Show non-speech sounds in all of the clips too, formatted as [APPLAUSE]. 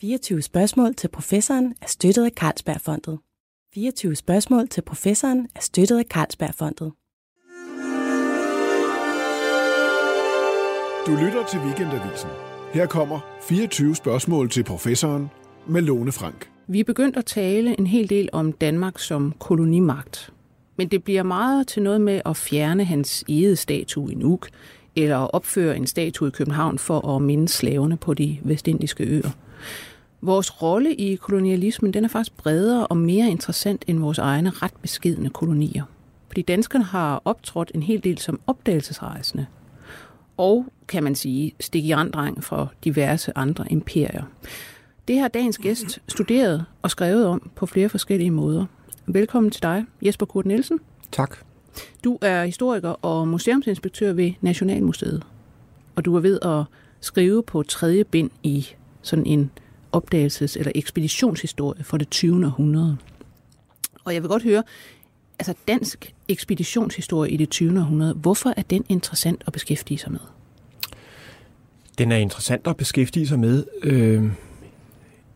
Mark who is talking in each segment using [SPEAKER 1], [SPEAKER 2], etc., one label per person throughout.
[SPEAKER 1] 24 spørgsmål til professoren er støttet af Carlsbergfondet. 24 spørgsmål til professoren er støttet af Carlsbergfondet.
[SPEAKER 2] Du lytter til Weekendavisen. Her kommer 24 spørgsmål til professoren med Lone Frank.
[SPEAKER 3] Vi er begyndt at tale en hel del om Danmark som kolonimagt. Men det bliver meget til noget med at fjerne hans ede statue i Nuuk, eller opføre en statue i København for at minde slaverne på de vestindiske øer. Vores rolle i kolonialismen den er faktisk bredere og mere interessant end vores egne ret beskedende kolonier. Fordi danskerne har optrådt en hel del som opdagelsesrejsende. Og, kan man sige, stik i andreng for diverse andre imperier. Det har dagens gæst studeret og skrevet om på flere forskellige måder. Velkommen til dig, Jesper Kurt Nielsen.
[SPEAKER 4] Tak.
[SPEAKER 3] Du er historiker og museumsinspektør ved Nationalmuseet. Og du er ved at skrive på tredje bind i sådan en opdagelses- eller ekspeditionshistorie for det 20. århundrede. Og jeg vil godt høre, altså dansk ekspeditionshistorie i det 20. århundrede, hvorfor er den interessant at beskæftige sig med?
[SPEAKER 4] Den er interessant at beskæftige sig med, øh,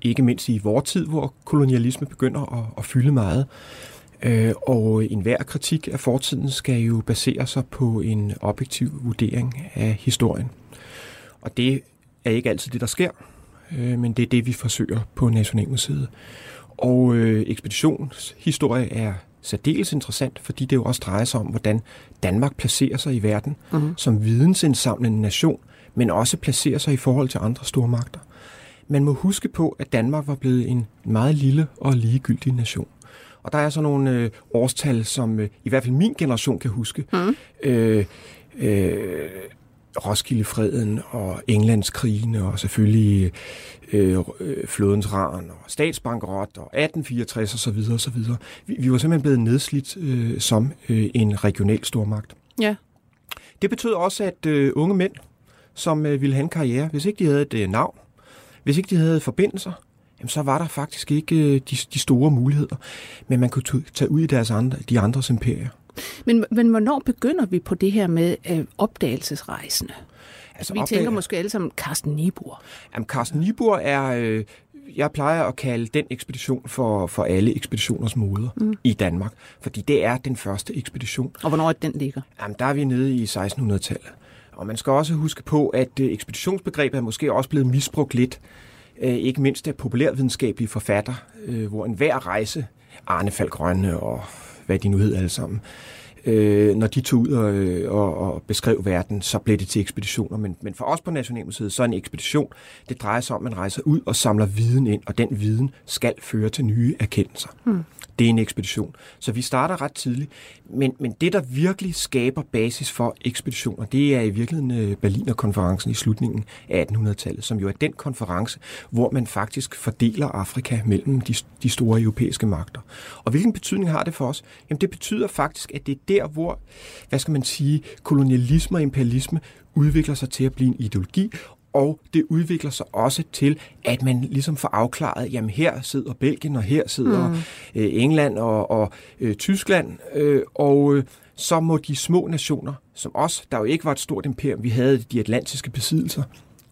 [SPEAKER 4] ikke mindst i vores tid, hvor kolonialisme begynder at, at fylde meget. Øh, og enhver kritik af fortiden skal jo basere sig på en objektiv vurdering af historien. Og det er ikke altid det, der sker, øh, men det er det, vi forsøger på Nationalmuseet. Og øh, ekspeditionshistorie er særdeles interessant, fordi det jo også drejer sig om, hvordan Danmark placerer sig i verden mm-hmm. som vidensindsamlende nation, men også placerer sig i forhold til andre store magter. Man må huske på, at Danmark var blevet en meget lille og ligegyldig nation. Og der er så nogle øh, årstal, som øh, i hvert fald min generation kan huske. Mm. Øh, øh, Roskildefreden og Englandskrigene og selvfølgelig øh, øh, flådens ran og statsbankerot og 1864 osv. osv. Vi, vi var simpelthen blevet nedslidt øh, som øh, en regional stormagt.
[SPEAKER 3] Ja.
[SPEAKER 4] Det betød også, at øh, unge mænd, som øh, ville have en karriere, hvis ikke de havde et øh, navn, hvis ikke de havde forbindelser, jamen, så var der faktisk ikke øh, de, de store muligheder. Men man kunne tage ud i deres andre, de andres imperier.
[SPEAKER 3] Men, men hvornår begynder vi på det her med øh, opdagelsesrejsende? Altså, vi opdag... tænker måske alle sammen Carsten Niebuhr.
[SPEAKER 4] Jamen, Carsten Niebuhr er... Øh, jeg plejer at kalde den ekspedition for, for alle ekspeditioners moder mm. i Danmark. Fordi det er den første ekspedition.
[SPEAKER 3] Og hvornår er den ligger?
[SPEAKER 4] Jamen, der er vi nede i 1600-tallet. Og man skal også huske på, at øh, ekspeditionsbegrebet er måske også blevet misbrugt lidt. Øh, ikke mindst af populærvidenskabelige forfatter, øh, hvor enhver rejse, Arne Falk Rønne og hvad de nu hed alle sammen, øh, når de tog ud og, og, og beskrev verden, så blev det til ekspeditioner. Men, men for os på Nationalmuseet, så er en ekspedition, det drejer sig om, at man rejser ud og samler viden ind, og den viden skal føre til nye erkendelser. Hmm. Det er en ekspedition. Så vi starter ret tidligt. Men, men det, der virkelig skaber basis for ekspeditioner, det er i virkeligheden øh, Berlinerkonferencen i slutningen af 1800-tallet, som jo er den konference, hvor man faktisk fordeler Afrika mellem de, de store europæiske magter. Og hvilken betydning har det for os? Jamen det betyder faktisk, at det er der, hvor, hvad skal man sige, kolonialisme og imperialisme udvikler sig til at blive en ideologi, og det udvikler sig også til, at man ligesom får afklaret, jamen her sidder Belgien, og her sidder mm. øh, England og, og øh, Tyskland, øh, og øh, så må de små nationer, som os, der jo ikke var et stort imperium, vi havde de atlantiske besiddelser,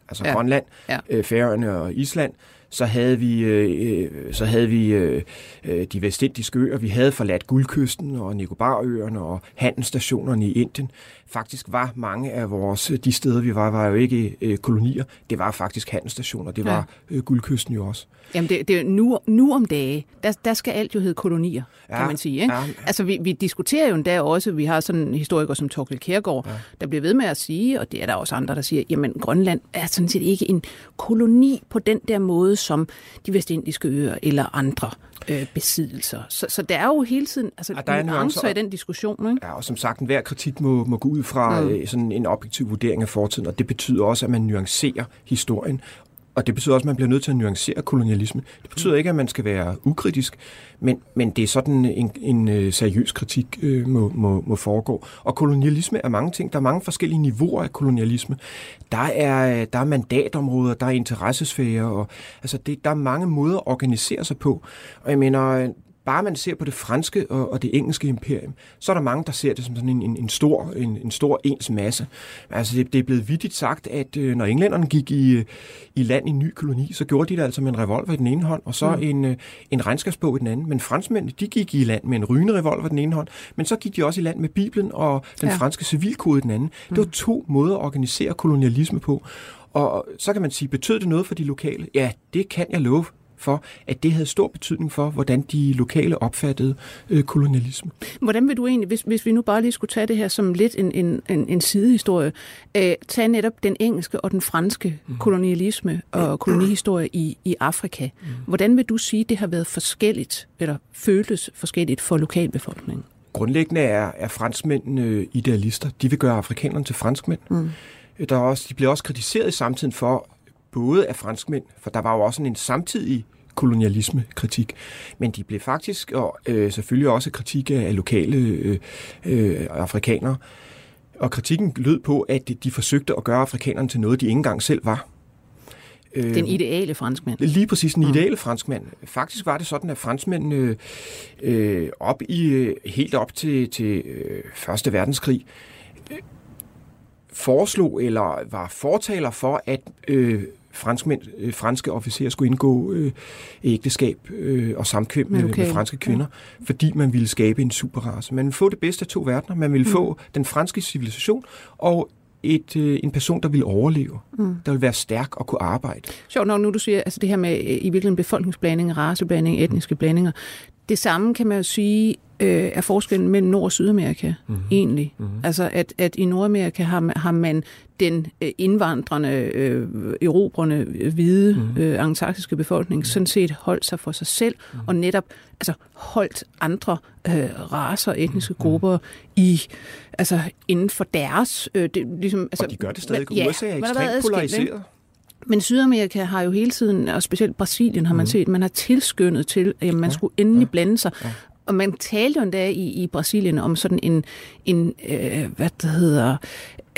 [SPEAKER 4] altså ja. Grønland, ja. Øh, Færøerne og Island, så havde vi, øh, øh så havde vi øh, øh, de vestindiske øer. Vi havde forladt Guldkysten og Nicobarøerne og handelsstationerne i Indien. Faktisk var mange af vores, de steder vi var, var jo ikke øh, kolonier. Det var faktisk handelsstationer. Det var ja. øh, Guldkysten jo også.
[SPEAKER 3] Jamen det, det nu, nu om dage, der, der skal alt jo hedde kolonier, ja, kan man sige. Ikke? Ja. Altså vi, vi diskuterer jo endda også, vi har sådan en historiker som Torkel Kjærgaard, ja. der bliver ved med at sige, og det er der også andre, der siger, jamen Grønland er sådan set ikke en koloni på den der måde, som de vestindiske øer eller andre øh, besiddelser. Så, så der er jo hele tiden altså, ja, der er nuancer i den diskussion. Ikke?
[SPEAKER 4] Ja, og som sagt, enhver kritik må, må gå ud fra mm. øh, sådan en objektiv vurdering af fortiden, og det betyder også, at man nuancerer historien, og det betyder også, at man bliver nødt til at nuancere kolonialisme. Det betyder ikke, at man skal være ukritisk, men, men det er sådan en, en øh, seriøs kritik øh, må, må, må foregå. Og kolonialisme er mange ting. Der er mange forskellige niveauer af kolonialisme. Der er, der er mandatområder, der er interessesfærer, og altså det, der er mange måder at organisere sig på. Og jeg mener, bare man ser på det franske og, og det engelske imperium, så er der mange, der ser det som sådan en, en, en, stor, en, en stor ens masse. Altså det, det er blevet vidigt sagt, at øh, når englænderne gik i, i land i en ny koloni, så gjorde de det altså med en revolver i den ene hånd, og så mm. en, øh, en regnskabsbog i den anden. Men franskmændene, de gik i land med en rygende revolver i den ene hånd, men så gik de også i land med Bibelen og den ja. franske civilkode i den anden. Mm. Det var to måder at organisere kolonialisme på. Og så kan man sige, betød det noget for de lokale? Ja, det kan jeg love for, at det havde stor betydning for, hvordan de lokale opfattede øh, kolonialisme.
[SPEAKER 3] Hvordan vil du egentlig, hvis, hvis vi nu bare lige skulle tage det her som lidt en, en, en, en sidehistorie, øh, tage netop den engelske og den franske mm. kolonialisme og kolonihistorie i, i Afrika. Mm. Hvordan vil du sige, det har været forskelligt, eller føltes forskelligt for lokalbefolkningen?
[SPEAKER 4] Grundlæggende er, er franskmændene øh, idealister. De vil gøre afrikanerne til franskmænd. Mm. Der er også, de bliver også kritiseret i samtiden for, både af franskmænd, for der var jo også en samtidig kolonialisme-kritik, men de blev faktisk, og øh, selvfølgelig også kritik af lokale øh, øh, afrikanere, og kritikken lød på, at de forsøgte at gøre afrikanerne til noget, de ikke engang selv var.
[SPEAKER 3] Den ideale franskmand.
[SPEAKER 4] Lige præcis, den mm. ideale franskmand. Faktisk var det sådan, at franskmændene øh, op i, øh, helt op til, til øh, Første Verdenskrig øh, foreslog eller var fortaler for, at øh, franskmænd, øh, franske officerer skulle indgå øh, ægteskab øh, og samkvem med, okay. med franske kvinder, ja. fordi man ville skabe en superrace. Man ville få det bedste af to verdener. Man ville mm. få den franske civilisation og et, øh, en person, der ville overleve, mm. der ville være stærk og kunne arbejde.
[SPEAKER 3] Sjovt nok, nu du siger, altså det her med øh, i virkeligheden befolkningsblanding, raceblanding, etniske mm. blandinger, det samme kan man jo sige øh, er forskellen mellem Nord- og Sydamerika mm-hmm. egentlig. Mm-hmm. Altså at, at i Nordamerika har, har man den øh, indvandrende, øh, erobrende, øh, hvide, mm-hmm. øh, antarktiske befolkning mm-hmm. sådan set holdt sig for sig selv, mm-hmm. og netop altså, holdt andre øh, raser, etniske mm-hmm. grupper i, altså, inden for deres... Øh, det,
[SPEAKER 4] ligesom, altså, og de gør det stadig. Ja, USA er ekstremt polariseret.
[SPEAKER 3] Men Sydamerika har jo hele tiden, og specielt Brasilien har man mm. set, man har tilskyndet til, at man ja. skulle endelig ja. blande sig. Ja. Og man talte jo endda i, i Brasilien om sådan en, en øh, hvad det hedder,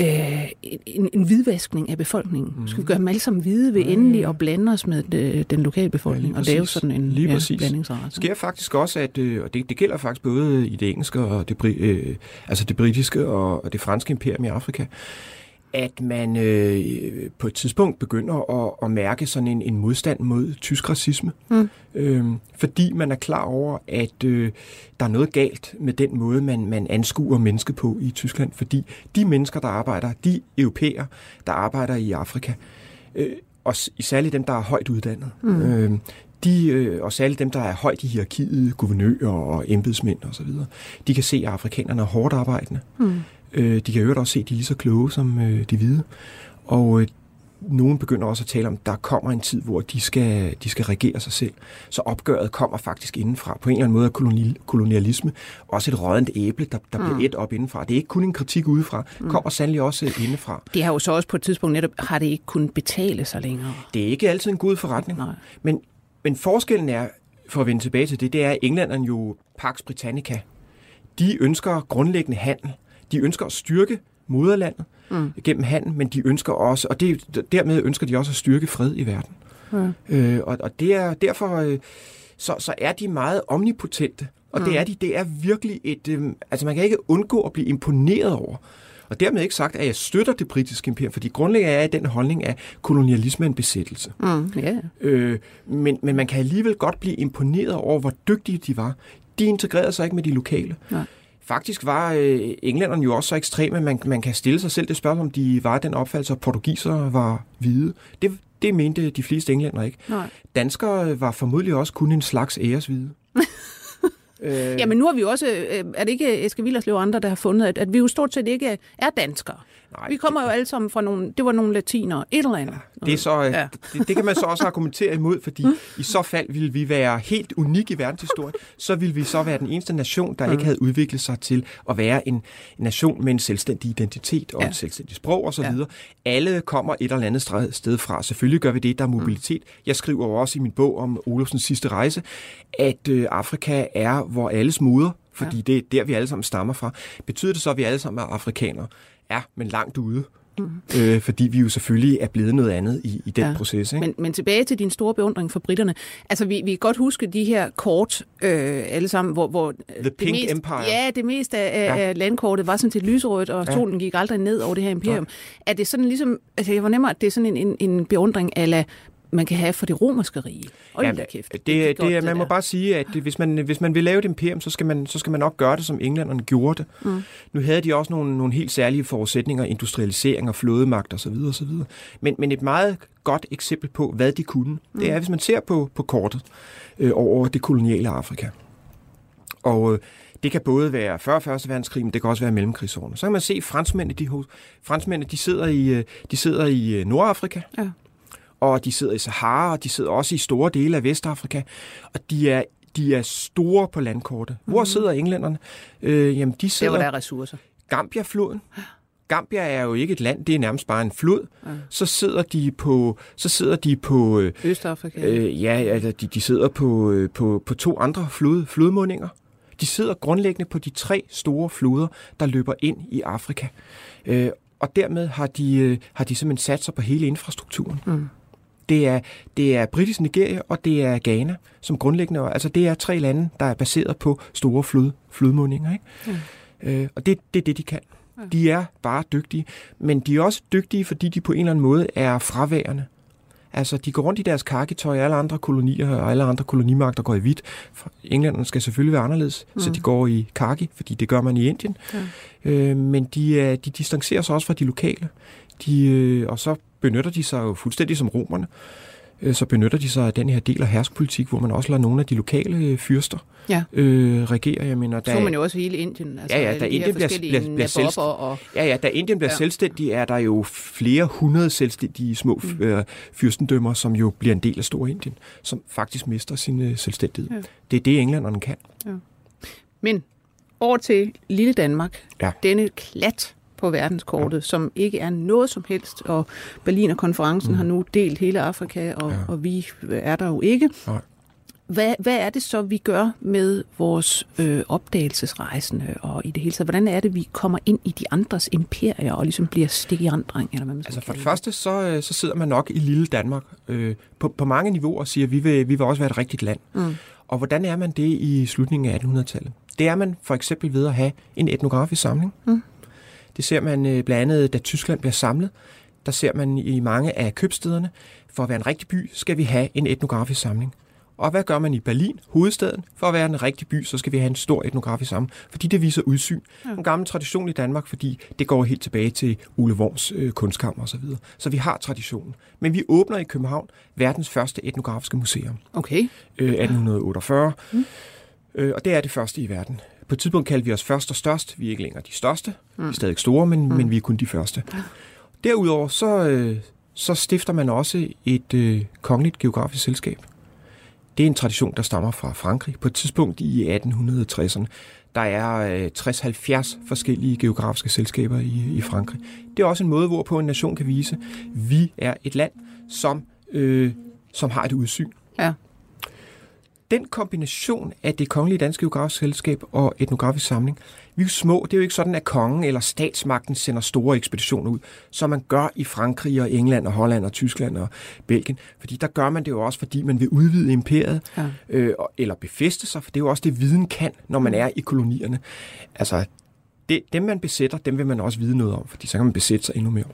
[SPEAKER 3] øh, en, en hvidvaskning af befolkningen. Mm. Skal vi gøre dem alle sammen hvide ved ja, endelig at blande os med de, den lokale befolkning ja, og lave sådan en
[SPEAKER 4] lige ja, blandingsrace? Det sker faktisk også, at, øh, og det, det gælder faktisk både i det engelske og det, øh, altså det britiske og det franske imperium i Afrika, at man øh, på et tidspunkt begynder at, at mærke sådan en, en modstand mod tysk racisme. Mm. Øh, fordi man er klar over, at øh, der er noget galt med den måde, man, man anskuer mennesket på i Tyskland. Fordi de mennesker, der arbejder, de europæer, der arbejder i Afrika, øh, og særligt dem, der er højt uddannet, mm. øh, de, og særligt dem, der er højt i hierarkiet, guvernører og embedsmænd osv., de kan se, at afrikanerne er hårdt arbejdende. Mm. Øh, de kan jo også se, at de er lige så kloge som øh, de hvide. Og øh, nogen begynder også at tale om, at der kommer en tid, hvor de skal, de skal regere sig selv. Så opgøret kommer faktisk indenfra. På en eller anden måde er kolonial, kolonialisme også et rådent æble, der, der mm. bliver et op indenfra. Det er ikke kun en kritik udefra, mm. kommer sandelig også indefra.
[SPEAKER 3] Det har jo så også på et tidspunkt netop, har det ikke kunnet betale sig længere.
[SPEAKER 4] Det er ikke altid en god forretning. Nej. Men, men forskellen er, for at vende tilbage til det, det er, at englænderne jo Pax Britannica, de ønsker grundlæggende handel de ønsker at styrke moderlandet mm. gennem handel, men de ønsker også, og det, dermed ønsker de også at styrke fred i verden. Mm. Øh, og, og det er derfor, øh, så, så er de meget omnipotente, og mm. det er de, det er virkelig et, øh, altså man kan ikke undgå at blive imponeret over. Og dermed ikke sagt, at jeg støtter det britiske imperium, fordi grundlæggende er jeg den holdning af kolonialisme en besættelse. Mm, yeah. øh, men, men man kan alligevel godt blive imponeret over, hvor dygtige de var. De integrerede sig ikke med de lokale. Nej. Faktisk var øh, englænderne jo også så ekstreme, at man, man kan stille sig selv det spørgsmål, om de var den opfattelse, at portugiser var hvide. Det, det mente de fleste englænder ikke. Nej. Danskere var formodentlig også kun en slags æreshvide. [LAUGHS]
[SPEAKER 3] øh, Jamen nu har vi jo også, øh, er det ikke Eske Villerslev og andre, der har fundet, at, at vi jo stort set ikke er danskere. Nej, vi kommer det, jo alle sammen fra nogle, det var nogle latiner, et eller andet.
[SPEAKER 4] Ja, det, er så, ja. det, det kan man så også argumentere imod, fordi mm. i så fald ville vi være helt unik i verdenshistorien, så ville vi så være den eneste nation, der mm. ikke havde udviklet sig til at være en, en nation med en selvstændig identitet og ja. en selvstændig sprog osv. Ja. Alle kommer et eller andet sted fra. Selvfølgelig gør vi det, der er mobilitet. Mm. Jeg skriver jo også i min bog om Olofsens sidste rejse, at øh, Afrika er hvor alles moder, fordi ja. det er der, vi alle sammen stammer fra. Betyder det så, at vi alle sammen er afrikanere? Ja, men langt ude. Mm. Øh, fordi vi jo selvfølgelig er blevet noget andet i, i den
[SPEAKER 3] Ja.
[SPEAKER 4] proces. Ikke?
[SPEAKER 3] Men, men tilbage til din store beundring for britterne. Altså, vi, vi kan godt huske de her kort, øh, alle sammen, hvor... hvor
[SPEAKER 4] The
[SPEAKER 3] det
[SPEAKER 4] Pink
[SPEAKER 3] mest,
[SPEAKER 4] Empire.
[SPEAKER 3] Ja, det meste af,
[SPEAKER 4] Ja.
[SPEAKER 3] ja. af landkortet var sådan til lyserødt, og
[SPEAKER 4] Ja.
[SPEAKER 3] solen gik aldrig ned over det her imperium. Er det sådan ligesom... Altså, jeg fornemmer, at det er sådan en, en, en beundring, ala man kan have for det romerske rige. Hold
[SPEAKER 4] Jamen,
[SPEAKER 3] kæft.
[SPEAKER 4] det,
[SPEAKER 3] gik
[SPEAKER 4] det,
[SPEAKER 3] godt,
[SPEAKER 4] det, man må
[SPEAKER 3] der.
[SPEAKER 4] bare sige, at det, hvis, man, hvis man vil lave et imperium, så skal man, så skal man nok gøre det, som englænderne gjorde det. Mm. Nu havde de også nogle, nogle helt særlige forudsætninger, industrialisering og flådemagt osv. osv. Men, men et meget godt eksempel på, hvad de kunne, mm. det er, hvis man ser på, på kortet øh, over det koloniale Afrika. Og øh, det kan både være før Første verdenskrig, men det kan også være mellemkrigsårene. Så kan man se, at franskmændene, de, franskmændene, de sidder i, øh, de sidder i øh, Nordafrika,
[SPEAKER 3] Ja.
[SPEAKER 4] Og de sidder i Sahara, og de sidder også i store dele af Vestafrika, og de er, de er store på landkortet. Hvor mm. sidder englænderne? Øh, jamen, de
[SPEAKER 3] Der,
[SPEAKER 4] sidder...
[SPEAKER 3] hvor der er ressourcer.
[SPEAKER 4] Gambia-floden. Gambia er jo ikke et land, det er nærmest bare en flod. Ja. Så sidder de på, så sidder de på, øh,
[SPEAKER 3] Østafrika.
[SPEAKER 4] øh, ja, altså, de, de sidder på, øh, på, på to andre flod, flodmundinger. De sidder grundlæggende på de tre store floder, der løber ind i Afrika. Øh, og dermed har de, øh, har de simpelthen sat sig på hele infrastrukturen. Mm. Det er, det er britisk Nigeria, og det er Ghana, som grundlæggende, altså det er tre lande, der er baseret på store flod, flodmundinger. Ikke? Mm. Øh, og det, det er det, de kan. De er bare dygtige, men de er også dygtige, fordi de på en eller anden måde er fraværende. Altså, de går rundt i deres kaketøj, alle andre kolonier og alle andre kolonimagter går i hvidt. Englænderne skal selvfølgelig være anderledes, mm. så de går i kaki, fordi det gør man i Indien. Ja. Øh, men de, er, de distancerer sig også fra de lokale. De, øh, og så benytter de sig jo fuldstændig som romerne, øh, så benytter de sig af den her del af herskpolitik, hvor man også lader nogle af de lokale øh, fyrster
[SPEAKER 3] Ja.
[SPEAKER 4] øh, regere. Jeg mener,
[SPEAKER 3] Så
[SPEAKER 4] der,
[SPEAKER 3] man jo også hele Indien. Altså
[SPEAKER 4] Ja, ja, da Indien bliver- bliver- bliver selvst-
[SPEAKER 3] og,
[SPEAKER 4] Ja, ja, da Indien bliver ja.
[SPEAKER 3] Ja.
[SPEAKER 4] selvstændig, er der jo flere hundrede selvstændige små mm. øh, fyrstendømmer, som jo bliver en del af Storindien, som faktisk mister sin øh, selvstændighed. Ja.
[SPEAKER 3] Ja.
[SPEAKER 4] Det er det, englænderne kan.
[SPEAKER 3] Men over til lille Danmark.
[SPEAKER 4] Ja.
[SPEAKER 3] Denne klat på verdenskortet, som ikke er noget som helst, og Berliner-konferencen mm. har nu delt hele Afrika, og,
[SPEAKER 4] Ja.
[SPEAKER 3] og vi er der jo ikke.
[SPEAKER 4] Nej.
[SPEAKER 3] Hvad, hvad er det så, vi gør med vores øh, opdagelsesrejsende, og i det hele taget, hvordan er det, vi kommer ind i de andres imperier, og ligesom bliver stik i andring, eller hvad man
[SPEAKER 4] Altså for det første, så, øh, så sidder man nok i lille Danmark øh, på, på mange niveauer og siger, at vi vil, vi vil også være et rigtigt land.
[SPEAKER 3] Mm.
[SPEAKER 4] Og hvordan er man det i slutningen af 1800-tallet? Det er man for eksempel ved at have en etnografisk samling.
[SPEAKER 3] Mm.
[SPEAKER 4] Det ser man øh, blandt andet, da Tyskland bliver samlet. Der ser man i mange af købstederne, for at være en rigtig by, skal vi have en etnografisk samling. Og hvad gør man i Berlin, hovedstaden? For at være en rigtig by, så skal vi have en stor etnografisk samling, fordi det viser udsyn. Ja. En gammel tradition i Danmark, fordi det går helt tilbage til Ole Worms øh, kunstkammer osv. Så, videre. så vi har traditionen. Men vi åbner i København verdens første etnografiske museum
[SPEAKER 3] Okay.
[SPEAKER 4] øh, 1848. Mm. Øh, og det er det første i verden. På et tidspunkt kaldte vi os først og størst. Vi er ikke længere de største. Mm. Vi er stadig store, men, mm. men vi er kun de første. Derudover så, øh, så stifter man også et øh, kongeligt geografisk selskab. Det er en tradition, der stammer fra Frankrig. På et tidspunkt i 1860'erne, der er øh, 60-70 forskellige geografiske selskaber i, i Frankrig. Det er også en måde, hvorpå en nation kan vise, at vi er et land, som, øh, som har et udsyn.
[SPEAKER 3] Ja.
[SPEAKER 4] Den kombination af det kongelige danske geografiske selskab og etnografisk samling, vi er jo små. Det er jo ikke sådan, at kongen eller statsmagten sender store ekspeditioner ud, som man gør i Frankrig og England og Holland og Tyskland og Belgien. Fordi der gør man det jo også, fordi man vil udvide imperiet
[SPEAKER 3] Ja.
[SPEAKER 4] øh, eller befeste sig, for det er jo også det, viden kan, når man er i kolonierne. Altså, det, dem man besætter, dem vil man også vide noget om, fordi så kan man besætte sig endnu mere.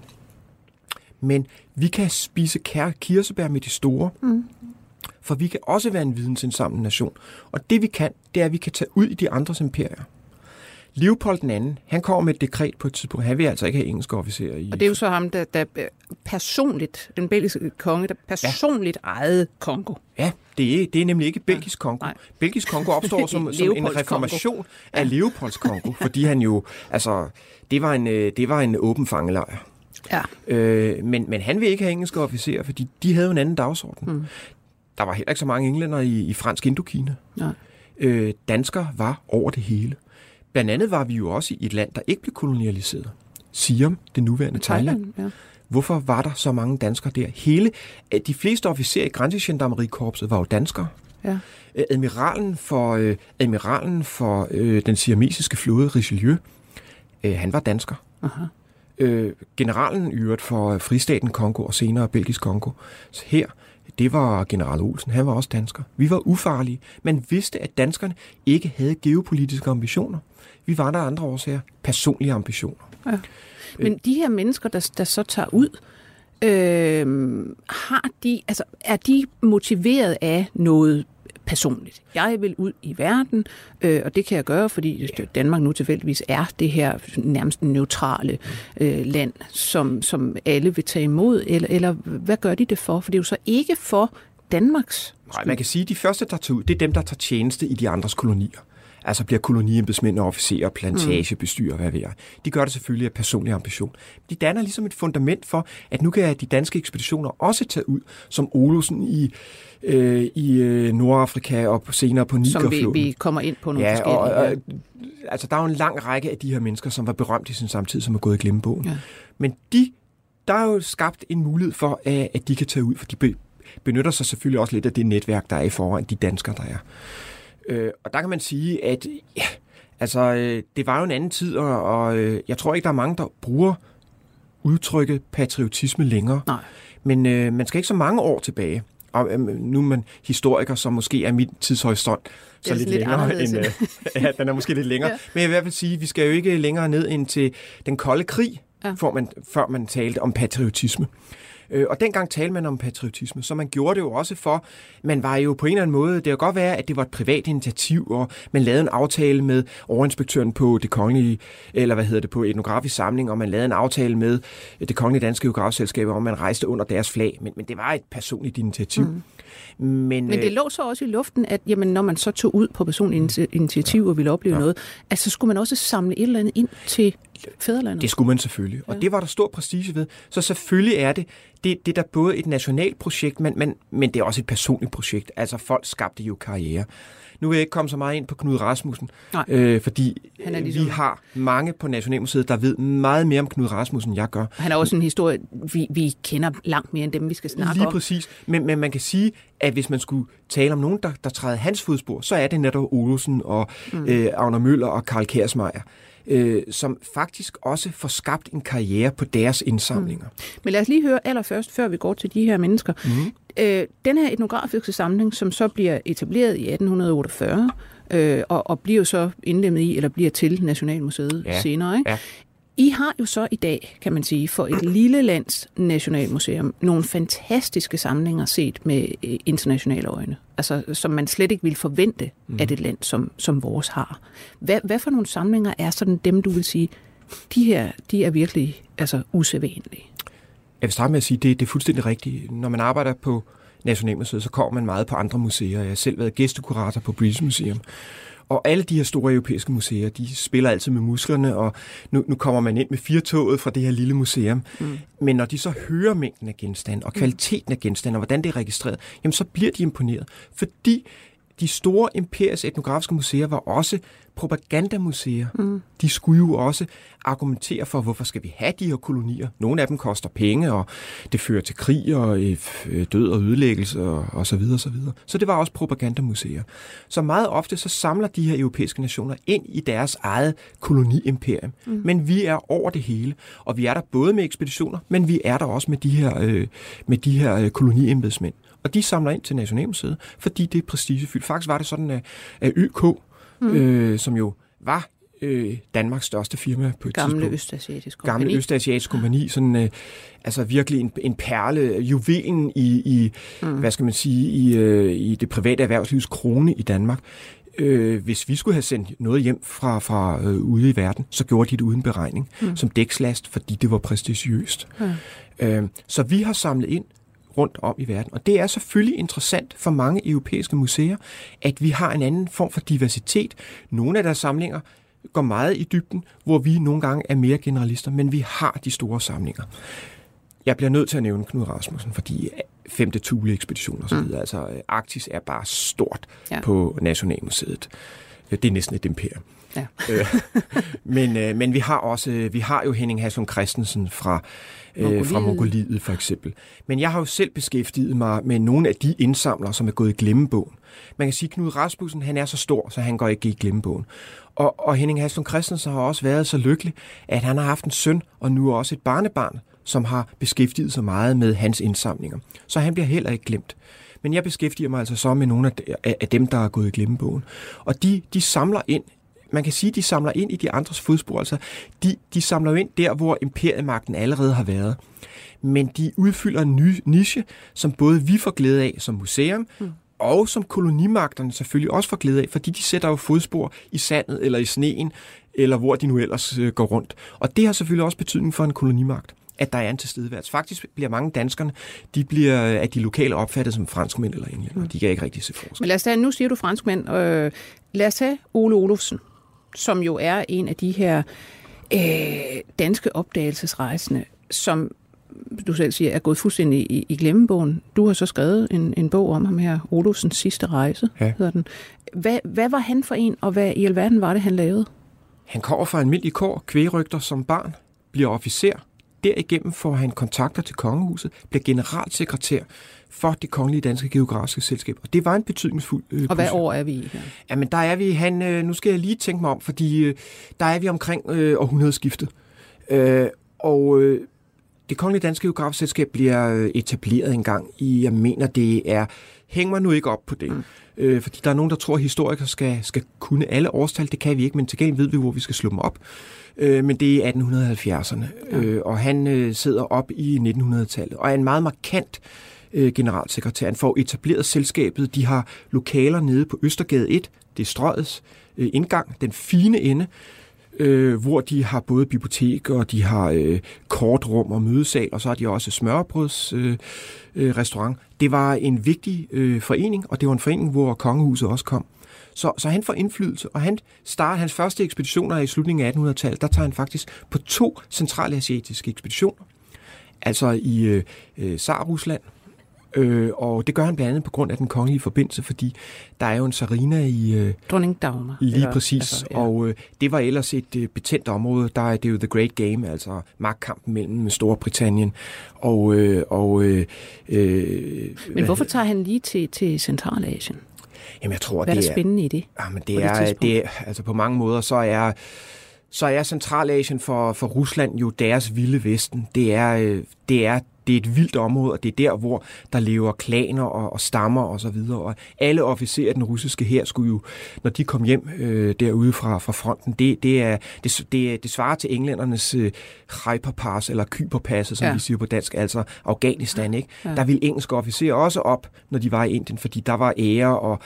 [SPEAKER 4] Men vi kan spise kær- kirsebær med de store, mm. For vi kan også være en vidensindsamlende nation. Og det vi kan, det er, at vi kan tage ud i de andres imperier. Leopold den anden, han kommer med et dekret på et tidspunkt. Han vil altså ikke have engelske officerer i...
[SPEAKER 3] Og det er jo så ham, der, der øh, personligt, den belgiske konge, der personligt ja. ejede Kongo.
[SPEAKER 4] Ja, det er, det er nemlig ikke belgisk Kongo.
[SPEAKER 3] Nej.
[SPEAKER 4] Belgisk Kongo opstår som, [LAUGHS] som en reformation af Leopolds Kongo, fordi han jo, altså, det var en, øh, det var en åben fangelejr.
[SPEAKER 3] Ja.
[SPEAKER 4] Øh, men, men han vil ikke have engelske officerer, fordi de havde en anden dagsorden. Mm. Der var heller ikke så mange englænder i, i fransk Indokina.
[SPEAKER 3] Nej.
[SPEAKER 4] Øh, danskere var over det hele. Blandt andet var vi jo også i et land, der ikke blev kolonialiseret. Siam, det nuværende Thailand.
[SPEAKER 3] Thailand, ja.
[SPEAKER 4] Hvorfor var der så mange danskere der? Hele, øh, de fleste officerer i grænsegendarmerikorpset var jo danskere.
[SPEAKER 3] Ja.
[SPEAKER 4] Øh, Admiralen for, øh, admiralen for øh, den siamesiske flåde, Richelieu, øh, han var dansker.
[SPEAKER 3] Aha.
[SPEAKER 4] Øh, generalen i øvrigt for Fristaten Kongo og senere Belgisk Kongo. Så her, det var general Olsen. Han var også dansker. Vi var ufarlige. Man vidste, at danskerne ikke havde geopolitiske ambitioner. Vi var der andre årsager. Personlige ambitioner. Ja.
[SPEAKER 3] Men de her mennesker, der, der så tager ud, øh, har de, altså, er de motiveret af noget personligt. Jeg vil ud i verden, øh, og det kan jeg gøre, fordi Danmark nu tilfældigvis er det her nærmest neutrale øh, land, som, som alle vil tage imod, eller, eller hvad gør de det for? For det er jo så ikke for Danmarks
[SPEAKER 4] Nej, man kan sige, at de første, der tager ud, det er dem, der tager tjeneste i de andres kolonier altså bliver koloniembedsmænd og officerer, plantagebestyrer, hvad ved jeg. De gør det selvfølgelig af personlig ambition. De danner ligesom et fundament for, at nu kan de danske ekspeditioner også tage ud, som Olusen i, øh, i øh, Nordafrika og senere på Nigerfloden.
[SPEAKER 3] Som vi, vi kommer ind på nogle
[SPEAKER 4] ja, forskellige. Og, og, altså, der er jo en lang række af de her mennesker, som var berømt i sin samtid, som er gået i glemmebogen. Ja. Men de, der er jo skabt en mulighed for, at de kan tage ud, for de benytter sig selvfølgelig også lidt af det netværk, der er i forvejen, de danskere, der er. Øh, og der kan man sige, at ja, altså, øh, det var jo en anden tid, og, og øh, jeg tror ikke, der er mange, der bruger udtrykket patriotisme længere.
[SPEAKER 3] Nej.
[SPEAKER 4] Men øh, man skal ikke så mange år tilbage. Og øh, nu er man historiker, som måske er min tidshorisont, så lidt, lidt længere. End, øh, ja, den er måske lidt [LAUGHS] længere. ja. Men jeg vil i hvert fald sige, at vi skal jo ikke længere ned ind til den kolde krig, ja. før, man, før man talte om patriotisme. Øh, og dengang talte man om patriotisme, så man gjorde det jo også for, man var jo på en eller anden måde, det kan godt være, at det var et privat initiativ, og man lavede en aftale med overinspektøren på det kongelige, eller hvad hedder det, på etnografisk samling, og man lavede en aftale med det kongelige danske geografselskab, om man rejste under deres flag, men, men det var et personligt initiativ. Mm.
[SPEAKER 3] Men, Men det øh, lå så også i luften, at jamen, når man så tog ud på personlige initiativ og ville opleve ja. noget, at så skulle man også samle et eller andet ind til fædrelandet.
[SPEAKER 4] Det skulle man selvfølgelig, og ja. det var der stor prestige ved. Så selvfølgelig er det, det, det er da både et nationalt projekt, men, men, men det er også et personligt projekt. Altså folk skabte jo karriere. Nu vil jeg ikke komme så meget ind på Knud Rasmussen, øh, fordi han er ligesom... vi har mange på Nationalmuseet, der ved meget mere om Knud Rasmussen, end jeg gør.
[SPEAKER 3] Han er også en historie, vi, vi kender langt mere end dem, vi skal snakke
[SPEAKER 4] Lige om. Lige præcis. Men, men man kan sige, at hvis man skulle tale om nogen, der, der træder hans fodspor, så er det netop Olsen og mm. øh, Agner Møller og Karl Kærsmeier øh, som faktisk også får skabt en karriere på deres indsamlinger. Mm.
[SPEAKER 3] Men lad os lige høre allerførst, før vi går til de her mennesker. Mm. Øh, den her etnografiske samling, som så bliver etableret i 1848, øh, og, og bliver så indlemmet i, eller bliver til Nationalmuseet ja. senere, ikke? I har jo så i dag, kan man sige, for et lille lands nationalmuseum, nogle fantastiske samlinger set med øh, internationale øjne. Altså, som man slet ikke vil forvente, mm. at et land som, som vores har. Hvad, hvad for nogle samlinger er sådan dem, du vil sige, de her, de er virkelig altså, usædvanlige?
[SPEAKER 4] Jeg vil starte med at sige, det, det er fuldstændig rigtigt. Når man arbejder på Nationalmuseet, så kommer man meget på andre museer. Jeg har selv været gæstekurator på British Museum. Og alle de her store europæiske museer, de spiller altid med musklerne, og nu, nu kommer man ind med firtoget fra det her lille museum. Mm. Men når de så hører mængden af genstande, og kvaliteten af genstande, og hvordan det er registreret, jamen så bliver de imponeret. Fordi de store imperiske etnografiske museer var også propagandamuseer. Mm. De skulle jo også argumentere for, hvorfor skal vi have de her kolonier. Nogle af dem koster penge, og det fører til krig og øh, død og ødelæggelse og, og så videre, så videre. Så det var også propagandamuseer. Så meget ofte så samler de her europæiske nationer ind i deres eget koloniimperium. Mm. Men vi er over det hele, og vi er der både med ekspeditioner, men vi er der også med de her, øh, med de her øh, koloniembedsmænd. Og de samler ind til Nationalmuseet, fordi det er prestigefyldt. Faktisk var det sådan, at, at YK, mm. øh, som jo var øh, Danmarks største firma på et
[SPEAKER 3] Gamle
[SPEAKER 4] tidspunkt.
[SPEAKER 3] Østasiatisk Kompani.
[SPEAKER 4] Gamle Østasiatisk Kompani. Sådan, øh, altså virkelig en, en perle, juvelen i, i mm. hvad skal man sige, i, øh, i det private erhvervslivs krone i Danmark. Øh, hvis vi skulle have sendt noget hjem fra, fra øh, ude i verden, så gjorde de det uden beregning, mm. som dækslast, fordi det var prestigiøst. Mm. Øh, så vi har samlet ind rundt om i verden. Og det er selvfølgelig interessant for mange europæiske museer, at vi har en anden form for diversitet. Nogle af deres samlinger går meget i dybden, hvor vi nogle gange er mere generalister, men vi har de store samlinger. Jeg bliver nødt til at nævne Knud Rasmussen, fordi femte Thule ekspedition osv. Mm. Altså Arktis er bare stort ja. på Nationalmuseet. Det er næsten et imperium.
[SPEAKER 3] Ja.
[SPEAKER 4] Øh, men, øh, men vi har også vi har jo Henning Hasson Christensen fra, øh,
[SPEAKER 3] Mongoliet.
[SPEAKER 4] fra Mongoliet for eksempel. Men jeg har jo selv beskæftiget mig med nogle af de indsamlere, som er gået i glemmebogen. Man kan sige, at Knud Rasmussen han er så stor, så han går ikke i glemmebogen. Og, og Henning Hasson Christensen har også været så lykkelig, at han har haft en søn og nu også et barnebarn, som har beskæftiget sig meget med hans indsamlinger. Så han bliver heller ikke glemt. Men jeg beskæftiger mig altså så med nogle af dem, der er gået i glemmebogen. Og de, de samler ind man kan sige, de samler ind i de andres fodspor. Altså, de, de samler jo ind der, hvor imperiemagten allerede har været. Men de udfylder en ny niche, som både vi får glæde af som museum, mm. og som kolonimagterne selvfølgelig også får glæde af, fordi de sætter jo fodspor i sandet eller i sneen, eller hvor de nu ellers øh, går rundt. Og det har selvfølgelig også betydning for en kolonimagt at der er en tilstedeværelse. Faktisk bliver mange danskerne, de bliver af de lokale opfattet som franskmænd eller englænder. Mm. De kan ikke rigtig se forskel.
[SPEAKER 3] Men lad os tage, nu siger du franskmænd. Øh, lad os tage Ole Olufsen, som jo er en af de her øh, danske opdagelsesrejsende, som du selv siger, er gået fuldstændig i, i glemmebogen. Du har så skrevet en, en bog om ham her, Olufsens sidste rejse,
[SPEAKER 4] Ja.
[SPEAKER 3] hedder den. Hvad, hvad var han for en, og hvad i alverden var det, han lavede?
[SPEAKER 4] Han kommer fra almindelig kår, kvægrygter som barn, bliver officer. Derigennem får han kontakter til kongehuset, bliver generalsekretær for det kongelige danske geografiske selskab. Og det var en betydningsfuld øh,
[SPEAKER 3] Og hvad år er vi i her?
[SPEAKER 4] Jamen, der er vi, han, øh, nu skal jeg lige tænke mig om, fordi øh, der er vi omkring øh, århundredeskiftet. Øh, og øh, det kongelige danske geografiske selskab bliver øh, etableret en gang i, jeg mener, det er, hæng mig nu ikke op på det. Mm. Øh, fordi der er nogen, der tror, at historikere skal, skal kunne alle årstal. Det kan vi ikke, men til gengæld ved vi, hvor vi skal slå dem op. Øh, men det er 1870'erne, ja. øh, og han øh, sidder op i 1900-tallet, og er en meget markant øh, generalsekretær. generalsekretæren, får etableret selskabet. De har lokaler nede på Østergade 1. Det er strøgets øh, indgang, den fine ende, øh, hvor de har både bibliotek og de har øh, kortrum og mødesal, og så har de også smørbrøds øh, øh, restaurant. Det var en vigtig øh, forening, og det var en forening, hvor kongehuset også kom. Så, så han får indflydelse, og han starter hans første ekspeditioner i slutningen af 1800-tallet. Der tager han faktisk på to centralasiatiske ekspeditioner, altså i øh, øh, Tsar-Rusland, øh, og det gør han blandt andet på grund af den kongelige forbindelse, fordi der er jo en Sarina i, øh,
[SPEAKER 3] Dronning Dagmar.
[SPEAKER 4] Lige
[SPEAKER 3] Eller-
[SPEAKER 4] præcis,
[SPEAKER 3] altså,
[SPEAKER 4] ja. og øh, det var ellers et øh, betændt område. Der er det er jo The Great Game, altså magtkampen mellem Storbritannien og... Øh, og øh, øh,
[SPEAKER 3] Men hvorfor tager han lige til, til Centralasien?
[SPEAKER 4] Jamen, jeg tror,
[SPEAKER 3] Hvad er
[SPEAKER 4] det
[SPEAKER 3] der spændende i det?
[SPEAKER 4] Ja, men
[SPEAKER 3] på
[SPEAKER 4] det
[SPEAKER 3] det
[SPEAKER 4] er, det er, altså på mange måder, så er, så er Centralasien for, for Rusland jo deres vilde vesten. Det er, øh, det er, det er et vildt område, og det er der, hvor der lever klaner og, og stammer og så videre. Og alle officerer af den russiske her skulle jo, når de kom hjem øh, derude fra, fra fronten, det, det, er, det, det, det svarer til englændernes øh, Hyperpass, eller Kyperpasset, som
[SPEAKER 3] Ja.
[SPEAKER 4] vi siger på dansk, altså Afghanistan. Ikke?
[SPEAKER 3] Ja.
[SPEAKER 4] Der ville engelske officerer også op, når de var i Indien, fordi der var ære og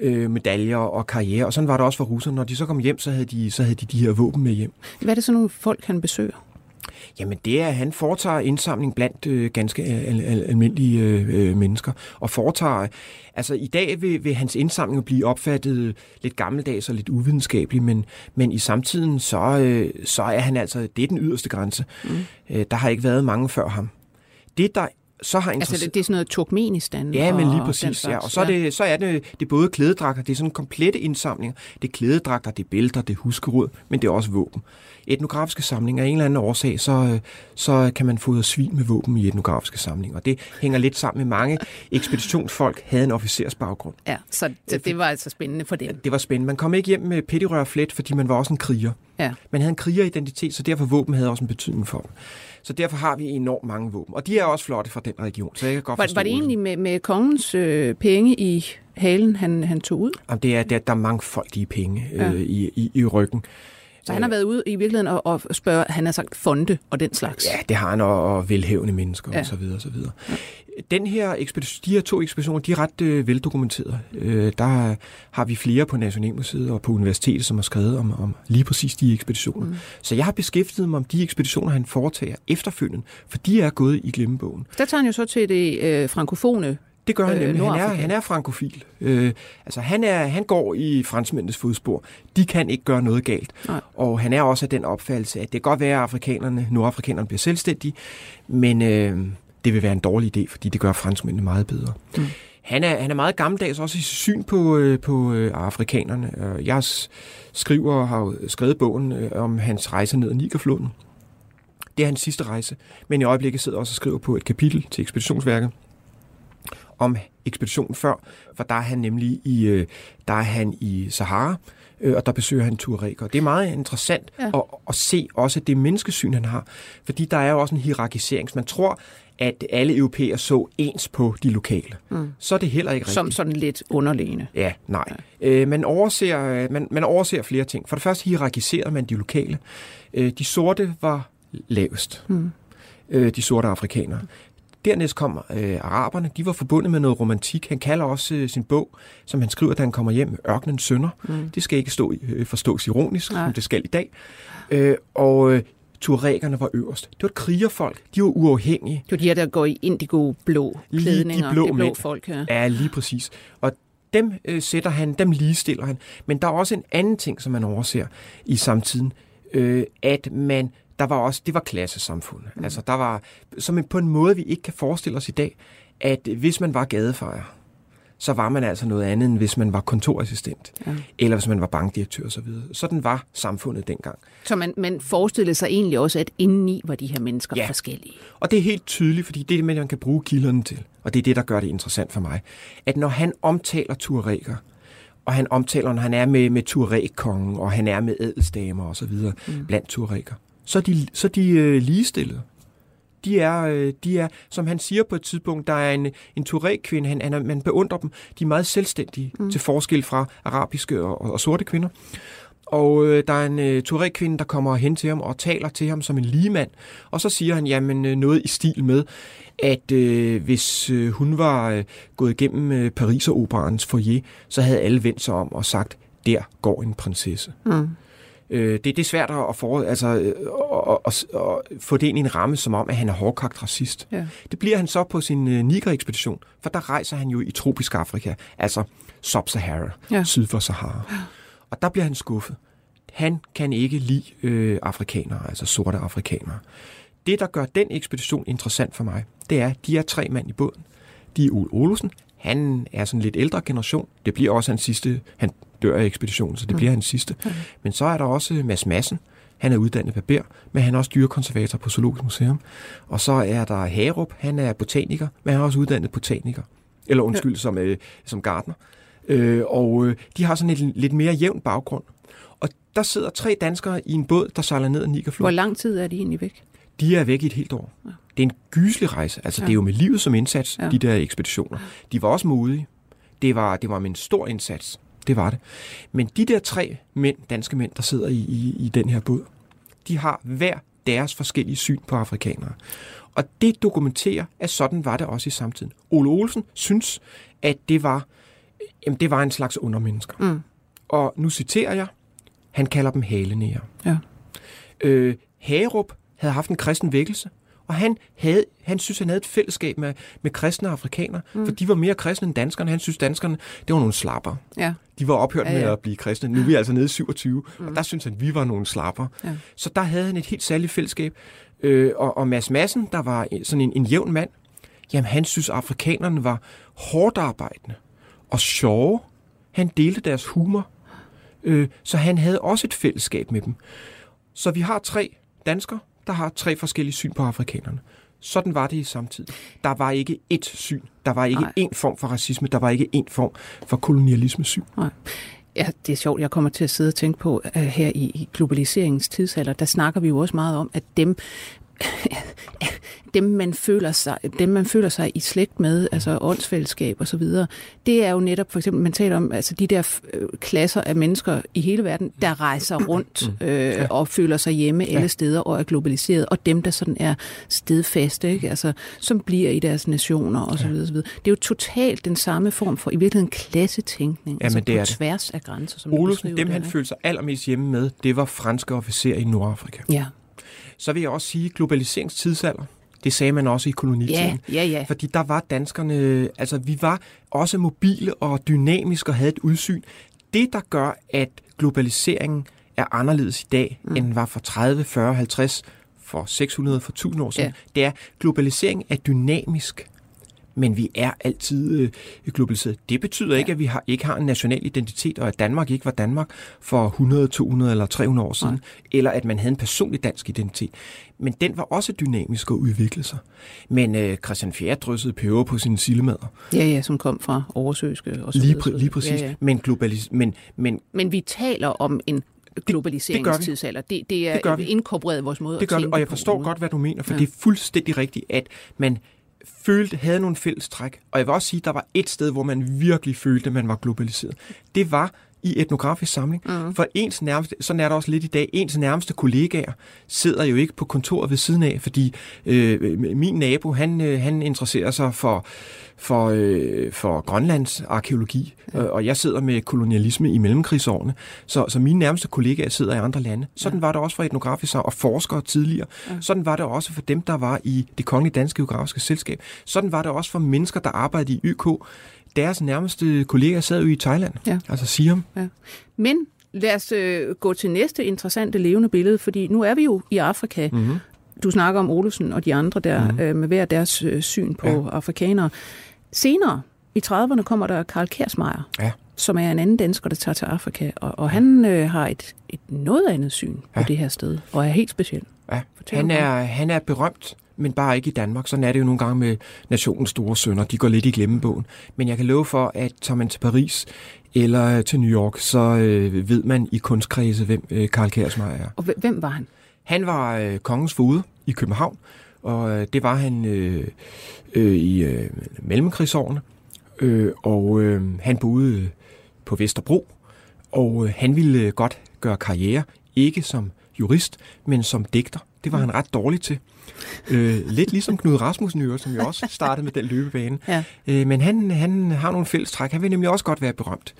[SPEAKER 4] øh, medaljer og karriere. Og sådan var det også for russerne. Når de så kom hjem, så havde de, så havde de de her våben med hjem.
[SPEAKER 3] Hvad er det så nogle folk, han besøger?
[SPEAKER 4] Jamen det er, at han foretager indsamling blandt øh, ganske al- al- almindelige øh, øh, mennesker. Og foretager, altså i dag vil, vil hans indsamling blive opfattet lidt gammeldags og lidt uvidenskabelig, men, men i samtiden, så, øh, så er han altså, det er den yderste grænse. Mm. Øh, der har ikke været mange før ham. Det, der så har
[SPEAKER 3] Altså,
[SPEAKER 4] interesseret...
[SPEAKER 3] det, det er sådan noget Turkmenistan?
[SPEAKER 4] Ja, men lige præcis. Ja. Og så er, det, så er det, det er både klædedragter, det er sådan komplette indsamlinger. Det er klædedragter, det er bælter, det er huskerud, men det er også våben. Etnografiske samlinger af en eller anden årsag, så, øh, så kan man fodre svin med våben i etnografiske samlinger. Og det hænger lidt sammen med mange [LAUGHS] ekspeditionsfolk havde en officersbaggrund.
[SPEAKER 3] Ja, så det, det var altså spændende for dem.
[SPEAKER 4] Det var spændende. Man kom ikke hjem med pettirør flet, fordi man var også en kriger.
[SPEAKER 3] Ja.
[SPEAKER 4] Man havde en krigeridentitet, så derfor våben havde også en betydning for dem. Så derfor har vi enormt mange våben. Og de er også flotte fra den region, så jeg kan godt
[SPEAKER 3] Var,
[SPEAKER 4] forstå
[SPEAKER 3] var det egentlig med, med kongens øh, penge i halen, han, han tog ud?
[SPEAKER 4] Jamen, det er, der, der er mange folk i penge øh,
[SPEAKER 3] Ja.
[SPEAKER 4] i, i, i ryggen.
[SPEAKER 3] Så han har været ude i virkeligheden og, og spørge, han har sagt fonde og den slags.
[SPEAKER 4] Ja, det har han, og, og velhævende mennesker
[SPEAKER 3] Ja.
[SPEAKER 4] ja. og så videre, og så videre. Den her ekspedition, de her to ekspeditioner, de er ret øh, veldokumenterede. Øh, der har vi flere på Nationalmuseet og på universitetet, som har skrevet om, om lige præcis de ekspeditioner. Mm. Så jeg har beskæftiget mig om de ekspeditioner, han foretager efterfølgende, for de er gået i glemmebogen.
[SPEAKER 3] Der tager han jo så til det øh, frankofone.
[SPEAKER 4] Det gør han
[SPEAKER 3] Øh,
[SPEAKER 4] nemlig. Han er, han er frankofil. Øh, altså han, er, han går i franskmændenes fodspor. De kan ikke gøre noget galt.
[SPEAKER 3] Nej.
[SPEAKER 4] Og han er også af den opfattelse, at det kan godt være, at afrikanerne, nordafrikanerne bliver selvstændige, men øh, det vil være en dårlig idé, fordi det gør franskmændene meget bedre. Mm. Han er, han er meget gammeldags også i syn på, øh, på øh, afrikanerne. Øh, Jeg skriver og har skrevet bogen øh, om hans rejse ned ad Nigerfloden. Det er hans sidste rejse, men i øjeblikket sidder også og skriver på et kapitel til ekspeditionsværket om ekspeditionen før, for der er han nemlig i, øh, der er han i Sahara, øh, og der besøger han tuareger. Det er meget interessant
[SPEAKER 3] Ja.
[SPEAKER 4] ja. at, at se også det menneskesyn, han har, fordi der er jo også en hierarkisering. Man tror, at alle europæer så ens på de lokale. Mm. Så er det heller ikke rigtigt.
[SPEAKER 3] Som sådan lidt underliggende.
[SPEAKER 4] Ja, nej. Ja. Øh, man, overser, øh, man, man overser flere ting. For det første hierarkiserede man de lokale. Øh, de sorte var lavest. Mm. Øh, de sorte afrikanere. Dernæst kom øh, araberne. De var forbundet med noget romantik. Han kalder også øh, sin bog, som han skriver, da han kommer hjem, Ørkenens Sønder. Mm. Det skal ikke stå, øh, forstås ironisk,
[SPEAKER 3] Nej.
[SPEAKER 4] som det skal i dag. Øh, og øh, tuaregerne var øverst. Det var et krigerfolk. De var uafhængige.
[SPEAKER 3] Det er de her, der går i indigo-blå
[SPEAKER 4] Lige de
[SPEAKER 3] klædninger.
[SPEAKER 4] blå
[SPEAKER 3] det blå
[SPEAKER 4] mænd.
[SPEAKER 3] folk, ja.
[SPEAKER 4] Ja, lige præcis. Og dem øh, sætter han, dem ligestiller han. Men der er også en anden ting, som man overser i samtiden, øh, at man, der var også, det var klassesamfund. Mm. Altså, der var, som en, på en måde, vi ikke kan forestille os i dag, at hvis man var gadefejer, så var man altså noget andet, end hvis man var kontorassistent, ja. eller hvis man var bankdirektør osv. Sådan var samfundet dengang.
[SPEAKER 3] Så man, man forestillede sig egentlig også, at indeni var de her mennesker
[SPEAKER 4] Ja.
[SPEAKER 3] forskellige.
[SPEAKER 4] Og det er helt tydeligt, fordi det er det, man kan bruge kilderne til. Og det er det, der gør det interessant for mig. At når han omtaler tuareger, og han omtaler, når han er med, med tuareg-kongen, og han er med så videre mm. blandt tuareger, så er de, så er de øh, ligestillede. De er, øh, de er, som han siger på et tidspunkt, der er en, en tuareg-kvinde, han, han, man beundrer dem, de er meget selvstændige, mm. til forskel fra arabiske og, og, og sorte kvinder. Og øh, der er en øh, tuareg-kvinde, der kommer hen til ham og taler til ham som en ligemand. Og så siger han, jamen øh, noget i stil med, at øh, hvis øh, hun var øh, gået igennem øh, Pariser-operans foyer, så havde alle vendt sig om og sagt, der går en prinsesse.
[SPEAKER 3] Mm.
[SPEAKER 4] Øh, det, det er svært at, for, altså, at, at, at få det ind i en ramme, som om, at han er hårdkogt racist.
[SPEAKER 3] Ja.
[SPEAKER 4] Det bliver han så på sin øh, Niger-ekspedition, for der rejser han jo i tropisk Afrika, altså Sub-Sahara,
[SPEAKER 3] Ja.
[SPEAKER 4] ja. syd for Sahara. Og der bliver han skuffet. Han kan ikke lide øh, afrikanere, altså sorte afrikanere. Det, der gør den ekspedition interessant for mig, det er, at de er tre mand i båden. De er Ole Olsen. Han er sådan lidt ældre generation. Det bliver også hans sidste. Han ekspeditionen, så det mm. bliver hans sidste. Men så er der også Mads Madsen. Han er uddannet barber, men han er også dyrekonservator på Zoologisk Museum. Og så er der Harup. Han er botaniker, men han er også uddannet botaniker. Eller undskyld, som, øh, som gartner. Øh, og øh, de har sådan et lidt mere jævn baggrund. Og der sidder tre danskere i en båd, der sejler ned ad
[SPEAKER 3] Hvor
[SPEAKER 4] Nigerfloden.
[SPEAKER 3] lang tid er de egentlig væk?
[SPEAKER 4] De er væk i et helt år. Det er en gyselig rejse. Altså, ja. det er jo med livet som indsats,
[SPEAKER 3] Ja.
[SPEAKER 4] ja. de der ekspeditioner. De var også modige. Det var, det var med en stor indsats. Det var det. Men de der tre mænd, danske mænd, der sidder i, i, i den her båd, de har hver deres forskellige syn på afrikanere. Og det dokumenterer, at sådan var det også i samtiden. Ole Olsen synes, at det var, jamen, det var en slags undermennesker.
[SPEAKER 3] Mm.
[SPEAKER 4] Og nu citerer jeg, han kalder dem halenæger.
[SPEAKER 3] Ja.
[SPEAKER 4] Øh, Hagerup havde haft en kristen vækkelse, og han, havde, han synes, han havde et fællesskab med, med kristne afrikanere, mm. for de var mere kristne end danskerne. Han synes, danskerne, det var nogle slapper.
[SPEAKER 3] Ja.
[SPEAKER 4] De var ophørt
[SPEAKER 3] Ja,
[SPEAKER 4] ja, ja.
[SPEAKER 3] ja.
[SPEAKER 4] med at blive kristne. Nu er vi altså nede i 27, mm. og der synes han, vi var nogle slapper.
[SPEAKER 3] Ja.
[SPEAKER 4] Så der havde han et helt særligt fællesskab. Øh, og, og Mads Madsen, der var sådan en, en jævn mand, jamen han synes, afrikanerne var hårdt arbejdende og sjove. Han delte deres humor. Øh, så han havde også et fællesskab med dem. Så vi har tre danskere, der har tre forskellige syn på afrikanerne. Sådan var det i samtid. Der var ikke ét syn. Der var ikke
[SPEAKER 3] Nej.
[SPEAKER 4] én form for racisme. Der var ikke én form for kolonialisme-syn.
[SPEAKER 3] Nej. Ja, det er sjovt. Jeg kommer til at sidde og tænke på, at her i, i globaliseringens tidsalder, der snakker vi jo også meget om, at dem, [LAUGHS] dem, man føler sig, dem, man føler sig i slægt med, altså åndsfællesskab og så videre, det er jo netop, for eksempel, man taler om altså de der øh, klasser af mennesker i hele verden, der rejser rundt øh, og føler sig hjemme alle steder og er globaliseret, og dem, der sådan er stedfaste, ikke? Altså, som bliver i deres nationer og så videre, så videre. Det er jo totalt den samme form for, i virkeligheden, klassetænkning,
[SPEAKER 4] Jamen,
[SPEAKER 3] altså
[SPEAKER 4] det
[SPEAKER 3] på
[SPEAKER 4] er det.
[SPEAKER 3] tværs af grænser, som
[SPEAKER 4] Olsen, dem
[SPEAKER 3] der,
[SPEAKER 4] han
[SPEAKER 3] ikke?
[SPEAKER 4] følte sig allermest hjemme med, det var franske officerer i Nordafrika.
[SPEAKER 3] Ja,
[SPEAKER 4] Så vil jeg også sige, globaliseringstidsalder, det sagde man også i kolonitiden.
[SPEAKER 3] ja, ja, ja.
[SPEAKER 4] Fordi der var danskerne, altså vi var også mobile og dynamiske og havde et udsyn. Det, der gør, at globaliseringen er anderledes i dag, mm. end den var for 30, 40, 50, for 600, for 1000 år siden,
[SPEAKER 3] Ja.
[SPEAKER 4] det er, at globalisering er dynamisk. Men vi er altid øh, globaliseret. Det betyder ja. ikke, at vi har, ikke har en national identitet, og at Danmark ikke var Danmark for 100, 200 eller 300 år siden, Nej. eller at man havde en personlig dansk identitet. Men den var også dynamisk og udviklede sig. Men øh, Christian Fjerde dryssede peber på sine sildemader.
[SPEAKER 3] Ja, ja, som kom fra oversøske og så
[SPEAKER 4] lige, præ- lige præcis. Ja, ja. Men, globalis- men, men,
[SPEAKER 3] men vi taler om en globaliseringstidsalder. Det, det, det er det gør vi. inkorporeret i vores måde
[SPEAKER 4] det gør
[SPEAKER 3] at tænke
[SPEAKER 4] vi, og jeg forstår
[SPEAKER 3] på.
[SPEAKER 4] godt, hvad du mener, for ja. det er fuldstændig rigtigt, at man følte, havde nogle fælles træk. Og jeg vil også sige, at der var et sted, hvor man virkelig følte, at man var globaliseret. Det var i etnografisk samling. Mm. For ens nærmeste, sådan er der også lidt i dag, ens nærmeste kollegaer sidder jo ikke på kontoret ved siden af, fordi øh, min nabo, han, øh, han interesserer sig for, for, øh, for Grønlands arkeologi, ja. og jeg sidder med kolonialisme i mellemkrigsårene, så, så mine nærmeste kollegaer sidder i andre lande. Sådan ja. var det også for etnografisk og forskere tidligere. Ja. Sådan var det også for dem, der var i det kongelige danske geografiske selskab. Sådan var det også for mennesker, der arbejdede i YK deres nærmeste kollegaer sad jo i Thailand, ja. altså Siam. Ja.
[SPEAKER 3] Men lad os øh, gå til næste interessante levende billede, fordi nu er vi jo i Afrika. Mm-hmm. Du snakker om Olsen og de andre der mm-hmm. øh, med hver deres øh, syn på ja. afrikanere. Senere i 30'erne kommer der Karl Kersmeier, ja. som er en anden dansker, der tager til Afrika, og, og han øh, har et, et noget andet syn på ja. det her sted, og er helt speciel.
[SPEAKER 4] Ja. han, er, han er berømt men bare ikke i Danmark. Sådan er det jo nogle gange med nationens store sønner. De går lidt i glemmebogen. Men jeg kan love for, at tager man til Paris eller til New York, så øh, ved man i kunstkredse, hvem øh, Karl Kærsmeier er.
[SPEAKER 3] Og hvem var han?
[SPEAKER 4] Han var øh, kongens fode i København, og øh, det var han øh, øh, i øh, mellemkrigsårene. Øh, og øh, han boede øh, på Vesterbro, og øh, han ville øh, godt gøre karriere, ikke som jurist, men som digter. Det var han ret dårlig til. Øh, lidt ligesom Knud Rasmussen, jo, som jo også startede med den løbebane. Ja. Øh, men han, han har nogle fælles træk. Han vil nemlig også godt være berømt.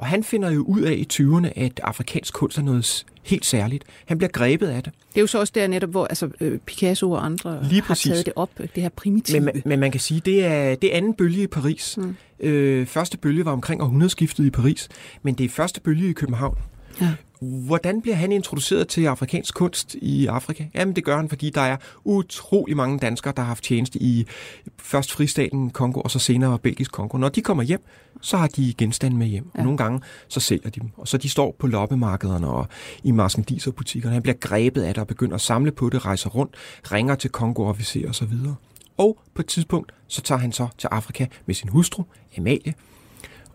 [SPEAKER 4] Og han finder jo ud af i 20'erne, at afrikansk kunst er noget helt særligt. Han bliver grebet af det.
[SPEAKER 3] Det er jo så også der netop, hvor altså, øh, Picasso og andre Lige har taget det op, det her primitive.
[SPEAKER 4] Men, men man kan sige, det er det er anden bølge i Paris. Mm. Øh, første bølge var omkring århundredeskiftet i Paris, men det er første bølge i København. Ja. Hvordan bliver han introduceret til afrikansk kunst i Afrika? Jamen det gør han, fordi der er utrolig mange danskere, der har haft tjeneste i først fristaten Kongo, og så senere Belgisk Kongo. Når de kommer hjem, så har de genstande med hjem. Ja. Nogle gange, så sælger de dem. Og så de står på loppemarkederne og i marchandiserbutikkerne. Han bliver grebet af det og begynder at samle på det, rejser rundt, ringer til Kongo-officerer osv. Og på et tidspunkt, så tager han så til Afrika med sin hustru, Amalie,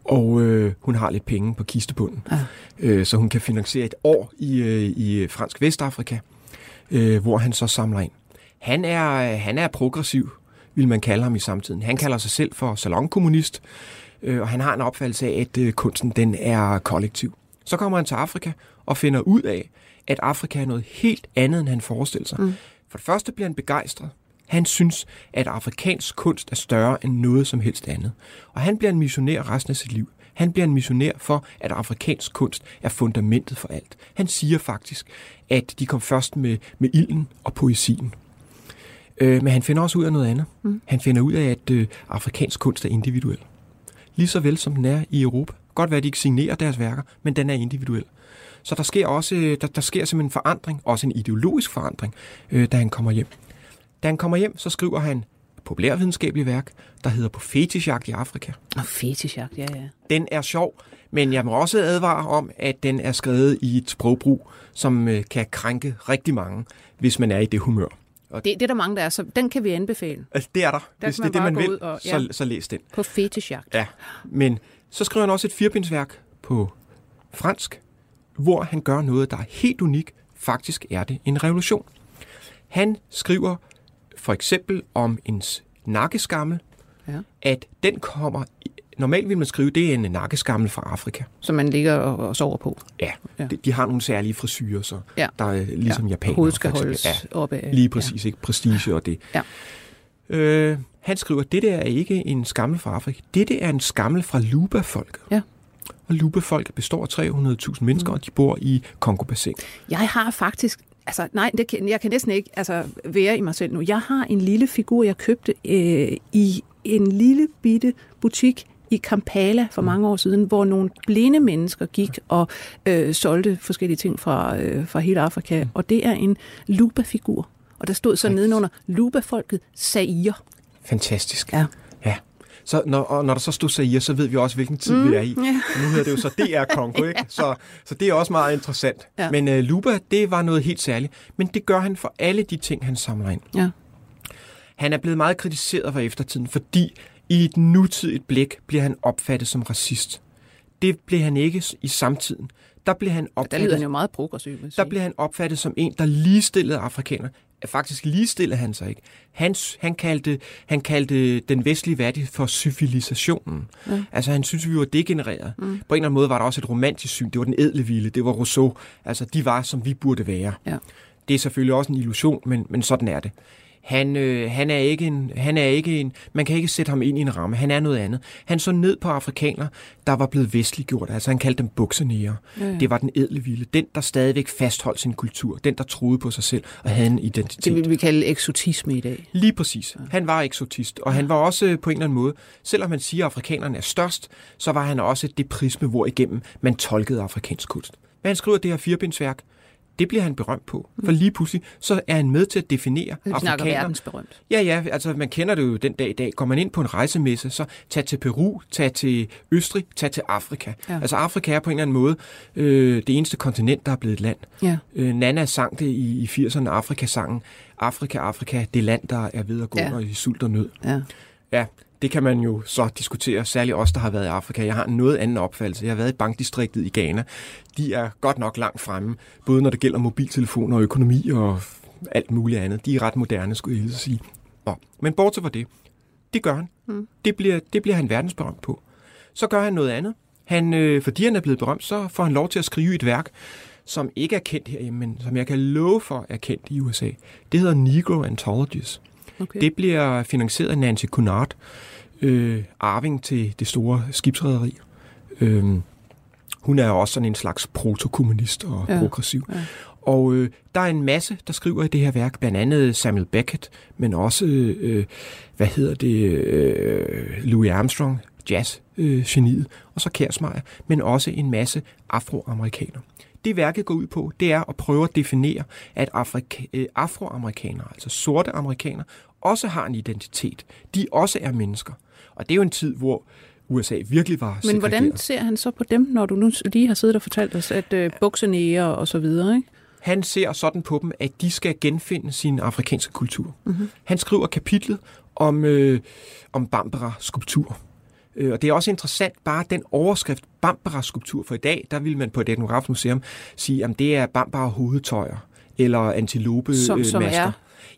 [SPEAKER 4] og øh, hun har lidt penge på kistebunden, ja. øh, så hun kan finansiere et år i, øh, i fransk Vestafrika, øh, hvor han så samler ind. Han er, han er progressiv, vil man kalde ham i samtiden. Han kalder sig selv for salonkommunist, øh, og han har en opfattelse af, at øh, kunsten den er kollektiv. Så kommer han til Afrika og finder ud af, at Afrika er noget helt andet, end han forestiller sig. Mm. For det første bliver han begejstret han synes, at afrikansk kunst er større end noget som helst andet. Og han bliver en missionær resten af sit liv. Han bliver en missionær for, at afrikansk kunst er fundamentet for alt. Han siger faktisk, at de kom først med, med ilden og poesien. Øh, men han finder også ud af noget andet. Mm. Han finder ud af, at øh, afrikansk kunst er individuel. Lige så vel som den er i Europa. Godt være, at de ikke signerer deres værker, men den er individuel. Så der sker også der, der sker simpelthen en forandring, også en ideologisk forandring, øh, da han kommer hjem. Da han kommer hjem, så skriver han populærvidenskabeligt værk, der hedder På fetishjagt i Afrika.
[SPEAKER 3] Og fetishjagt, ja, ja.
[SPEAKER 4] Den er sjov, men jeg må også advare om, at den er skrevet i et sprogbrug, som øh, kan krænke rigtig mange, hvis man er i det humør.
[SPEAKER 3] Og det, det er der mange, der er, så den kan vi anbefale.
[SPEAKER 4] Altså, det er der. der hvis det er det, man vil, og, ja. så, så læs den.
[SPEAKER 3] På fetishjagt.
[SPEAKER 4] Ja, men så skriver han også et firebindsværk på fransk, hvor han gør noget, der er helt unik. Faktisk er det en revolution. Han skriver for eksempel om en nakkeskammel, ja. at den kommer... Normalt vil man skrive, det er en nakkeskammel fra Afrika.
[SPEAKER 3] Som man ligger og sover på.
[SPEAKER 4] Ja, ja. De, de har nogle særlige frisyrer, så ja. der er ligesom ja. japanere.
[SPEAKER 3] Hovedet skal holdes ja. oppe
[SPEAKER 4] af. Lige præcis, ja. ikke? Prestige og det. Ja. Øh, han skriver, at dette er ikke en skammel fra Afrika. Dette er en skammel fra Luba-folket. Ja. Og Luba-folket består af 300.000 mennesker, mm. og de bor i Kongo-bassin.
[SPEAKER 3] Jeg har faktisk Altså, nej, det kan, jeg kan næsten ikke altså, være i mig selv nu. Jeg har en lille figur, jeg købte øh, i en lille bitte butik i Kampala for mm. mange år siden, hvor nogle blinde mennesker gik og øh, solgte forskellige ting fra, øh, fra hele Afrika. Mm. Og det er en Luba-figur. Og der stod så nedenunder, Luba-folket Zaire.
[SPEAKER 4] Fantastisk. Ja. Ja, Så når, og når der så stod Zaire, så ved vi også, hvilken tid mm, vi er i.
[SPEAKER 3] ja.
[SPEAKER 4] Nu hedder det jo så DR Kongo, [LAUGHS] ikke? Så, så det er også meget interessant.
[SPEAKER 3] Ja.
[SPEAKER 4] Men uh, Luba, det var noget helt særligt. Men det gør han for alle de ting, han samler ind.
[SPEAKER 3] Ja.
[SPEAKER 4] Han er blevet meget kritiseret for eftertiden, fordi i et nutidigt blik bliver han opfattet som racist. Det blev han ikke i samtiden. Der blev han
[SPEAKER 3] Der lyder
[SPEAKER 4] opfattet,
[SPEAKER 3] han jo meget progressiv,
[SPEAKER 4] der blev han opfattet som en, der ligestillede afrikanere. Faktisk ligestillede han sig ikke. Han, han, kaldte, han kaldte den vestlige verden for civilisationen.
[SPEAKER 3] Ja.
[SPEAKER 4] Altså han synes, vi var degenereret. Mm. På en eller anden måde var der også et romantisk syn. Det var den edle vilde, det var Rousseau. Altså de var, som vi burde være.
[SPEAKER 3] Ja.
[SPEAKER 4] Det er selvfølgelig også en illusion, men, men sådan er det. Han, øh, han, er ikke en, han er ikke en... Man kan ikke sætte ham ind i en ramme. Han er noget andet. Han så ned på afrikanere, der var blevet vestliggjort. Altså han kaldte dem buksenære.
[SPEAKER 3] Ja, ja.
[SPEAKER 4] Det var den edle vilde. Den, der stadigvæk fastholdt sin kultur. Den, der troede på sig selv og havde en identitet.
[SPEAKER 3] Det vil vi kalde eksotisme i dag.
[SPEAKER 4] Lige præcis. Han var eksotist, og han var også øh, på en eller anden måde, selvom man siger, at afrikanerne er størst, så var han også det prisme, hvor igennem man tolkede afrikansk kunst. Men han skriver det her firebindsværk, det bliver han berømt på, for lige pludselig, så er han med til at definere
[SPEAKER 3] Vi snakker
[SPEAKER 4] afrikanere.
[SPEAKER 3] verdensberømt.
[SPEAKER 4] Ja, ja, altså man kender det jo den dag i dag. Går man ind på en rejsemesse, så tag til Peru, tag til Østrig, tag til Afrika.
[SPEAKER 3] Ja.
[SPEAKER 4] Altså Afrika er på en eller anden måde øh, det eneste kontinent, der er blevet et land.
[SPEAKER 3] Ja.
[SPEAKER 4] Øh, Nana sang det i, i 80'erne, Afrika-sangen. Afrika, Afrika, det land, der er ved at gå
[SPEAKER 3] Ja.
[SPEAKER 4] under i sult og nød.
[SPEAKER 3] Ja.
[SPEAKER 4] Ja, det kan man jo så diskutere, særligt os, der har været i Afrika. Jeg har en noget anden opfattelse. Jeg har været i bankdistriktet i Ghana. De er godt nok langt fremme, både når det gælder mobiltelefoner og økonomi og alt muligt andet. De er ret moderne, skulle jeg hilse sige. Nå, men bortset fra det, det gør han. Mm. Det, bliver, det bliver han verdensberømt på. Så gør han noget andet. Han, øh, fordi han er blevet berømt, så får han lov til at skrive et værk, som ikke er kendt herhjemme, men som jeg kan love for er kendt i USA. Det hedder Negro Anthologies.
[SPEAKER 3] Okay.
[SPEAKER 4] Det bliver finansieret af Nancy Cunard, øh, arving til det store skibsrederi. Øh, hun er også sådan en slags protokommunist og
[SPEAKER 3] Ja,
[SPEAKER 4] progressiv.
[SPEAKER 3] ja.
[SPEAKER 4] Og øh, der er en masse, der skriver i det her værk, blandt andet Samuel Beckett, men også, øh, hvad hedder det, øh, Louis Armstrong, jazz-geniet, øh, og så Kersmeier, men også en masse afroamerikanere. Det værket går ud på, det er at prøve at definere, at Afrika, øh, afroamerikanere, altså sorte amerikanere, også har en identitet. De også er mennesker. Og det er jo en tid, hvor USA virkelig var
[SPEAKER 3] Men hvordan ser han så på dem, når du nu lige har siddet og fortalt os, at øh, buksenære og så videre, ikke?
[SPEAKER 4] Han ser sådan på dem, at de skal genfinde sin afrikanske kultur. Mm-hmm. Han skriver kapitlet om, øh, om Bambara-skulptur. Øh, og det er også interessant, bare den overskrift Bambara-skulptur, for i dag, der vil man på et etnografisk museum sige, at det er Bambara-hovedtøjer, eller antilope
[SPEAKER 3] Som, som
[SPEAKER 4] masker.
[SPEAKER 3] er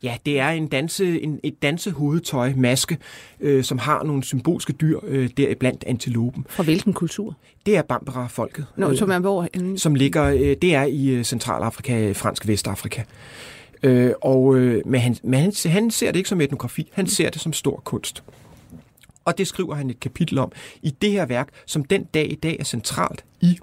[SPEAKER 4] Ja, det er en danse, en, et dansehovedtøj, maske, øh, som har nogle symbolske dyr, øh, deriblandt antilopen.
[SPEAKER 3] fra hvilken kultur?
[SPEAKER 4] Det er Bambara-folket.
[SPEAKER 3] Nå,
[SPEAKER 4] øh,
[SPEAKER 3] som er hvor?
[SPEAKER 4] som ligger, øh, det er i øh, Centralafrika, fransk Vestafrika. Øh, og, øh, men han, men han, han ser det ikke som etnografi, han ser det som stor kunst. Og det skriver han et kapitel om i det her værk, som den dag i dag er centralt i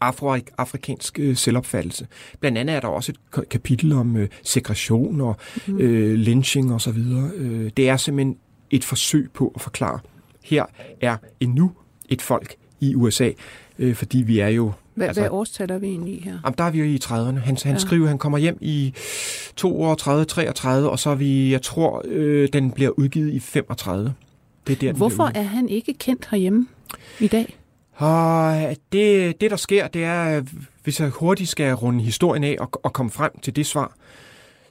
[SPEAKER 4] afroafrikansk øh, selvopfattelse. Blandt andet er der også et ka- kapitel om øh, segregation og øh, lynching osv. Øh, det er simpelthen et forsøg på at forklare, her er endnu et folk i USA, øh, fordi vi er jo
[SPEAKER 3] Hvad,
[SPEAKER 4] altså-
[SPEAKER 3] hvad årstal er vi egentlig i her?
[SPEAKER 4] Jamen, der er vi jo i 30'erne. Han, han
[SPEAKER 3] ja.
[SPEAKER 4] skriver, han kommer hjem i 32, 33, og så er vi, jeg tror, øh, den bliver udgivet i 35. Det er der,
[SPEAKER 3] Hvorfor er han ikke kendt herhjemme i dag?
[SPEAKER 4] Og det, det, der sker, det er, hvis jeg hurtigt skal runde historien af og, og komme frem til det svar,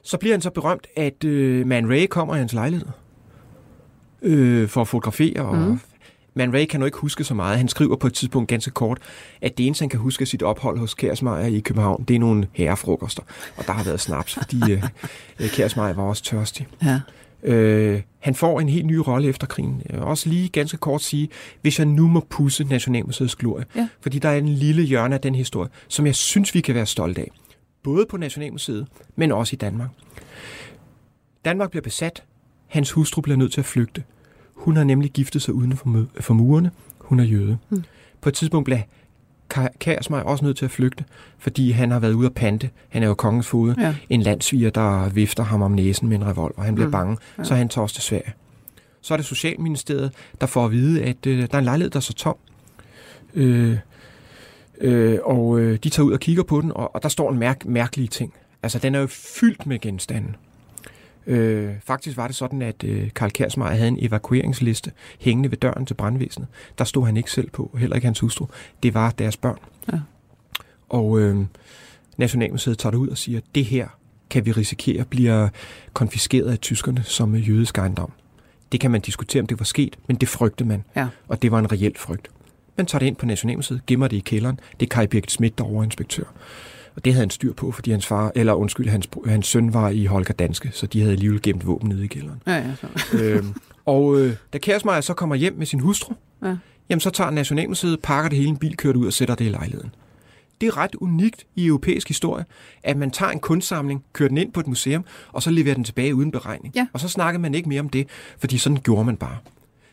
[SPEAKER 4] så bliver han så berømt, at øh, Man Ray kommer i hans lejlighed øh, for at fotografere. Og
[SPEAKER 3] Mhm.
[SPEAKER 4] Man Ray kan nu ikke huske så meget. Han skriver på et tidspunkt ganske kort, at det eneste, han kan huske af sit ophold hos Kærsmeier i København, det er nogle herrefrokoster. Og der har været snaps, fordi øh, [LAUGHS] Kærsmeier var også tørstig.
[SPEAKER 3] Ja.
[SPEAKER 4] Øh, han får en helt ny rolle efter krigen. Jeg vil også lige ganske kort sige, hvis jeg nu må pusse Nationalmuseets glorie,
[SPEAKER 3] Ja.
[SPEAKER 4] fordi der er en lille hjørne af den historie, som jeg synes, vi kan være stolte af. Både på Nationalmuseet, men også i Danmark. Danmark bliver besat. Hans hustru bliver nødt til at flygte. Hun har nemlig giftet sig uden for, for murene. Hun er jøde.
[SPEAKER 3] Mm.
[SPEAKER 4] På et tidspunkt bliver Kærsmej også nødt til at flygte, fordi han har været ude at pante. Han er jo kongens fode
[SPEAKER 3] ja.
[SPEAKER 4] en landsviger, der vifter ham om næsen med en revolver. Han bliver
[SPEAKER 3] Mm.
[SPEAKER 4] bange,
[SPEAKER 3] Ja.
[SPEAKER 4] så han tager til Sverige. Så er det Socialministeriet, der får at vide, at øh, der er en lejlighed, der er så tom. Øh, øh, og øh, de tager ud og kigger på den, og, og der står en mærk, mærkelige ting. Altså, den er jo fyldt med genstande. Øh, faktisk var det sådan, at øh, Karl Kersmeier havde en evakueringsliste hængende ved døren til brandvæsenet. Der stod han ikke selv på, heller ikke hans hustru. Det var deres børn.
[SPEAKER 3] Ja.
[SPEAKER 4] Og øh, Nationalmuseet tager det ud og siger, at det her kan vi risikere bliver konfiskeret af tyskerne som jødisk ejendom. Det kan man diskutere, om det var sket, men det frygtede man.
[SPEAKER 3] Ja.
[SPEAKER 4] Og det var en reel frygt. Man tager det ind på Nationalmuseet, gemmer det i kælderen. Det er Kai Birgit Schmidt, der er overinspektør. Og det havde han styr på, fordi hans far, eller undskyld, hans, hans søn var i Holger Danske, så de havde alligevel gemt våben nede i kælderen.
[SPEAKER 3] Ja, ja, så. [LAUGHS]
[SPEAKER 4] øhm, og øh, da Kærsmeier så kommer hjem med sin hustru,
[SPEAKER 3] Ja.
[SPEAKER 4] jamen så tager Nationalmuseet, pakker det hele en bil, kører det ud og sætter det i lejligheden. Det er ret unikt i europæisk historie, at man tager en kunstsamling, kører den ind på et museum, og så leverer den tilbage uden beregning.
[SPEAKER 3] Ja.
[SPEAKER 4] Og så snakker man ikke mere om det, fordi sådan gjorde man bare.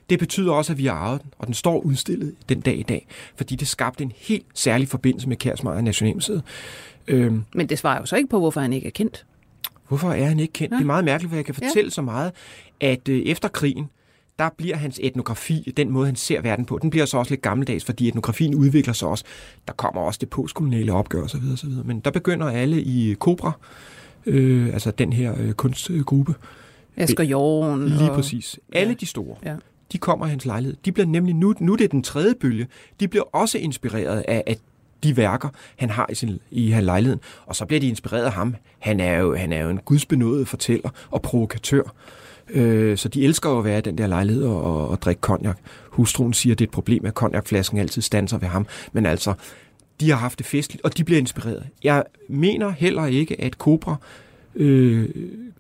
[SPEAKER 4] Det betyder også, at vi har arvet den, og den står udstillet den dag i dag, fordi det skabte en helt særlig forbindelse med Kærsmeier og Nationalmuseet. Øhm,
[SPEAKER 3] Men det svarer jo så ikke på, hvorfor han ikke er kendt.
[SPEAKER 4] Hvorfor er han ikke kendt? Ja. Det er meget mærkeligt, for jeg kan fortælle ja. så meget, at øh, efter krigen, der bliver hans etnografi, den måde han ser verden på, den bliver så også lidt gammeldags, fordi etnografien udvikler sig også. Der kommer også det postkoloniale opgør osv. osv. Men der begynder alle i Cobra, øh, altså den her øh, kunstgruppe,
[SPEAKER 3] Asger Jorn.
[SPEAKER 4] lige
[SPEAKER 3] og...
[SPEAKER 4] præcis. Alle
[SPEAKER 3] Ja.
[SPEAKER 4] de store.
[SPEAKER 3] Ja.
[SPEAKER 4] De kommer i hans lejlighed. De bliver nemlig nu, nu er det den tredje bølge, de bliver også inspireret af, af de værker, han har i, sin, i han lejligheden. Og så bliver de inspireret af ham. Han er jo, han er jo en gudsbenået fortæller og provokatør. Øh, så de elsker jo at være i den der lejlighed og, og, og drikke cognac. Hustruen siger, at det er et problem, at konjakflasken altid standser ved ham. Men altså, de har haft det festligt, og de bliver inspireret. Jeg mener heller ikke, at Cobra øh,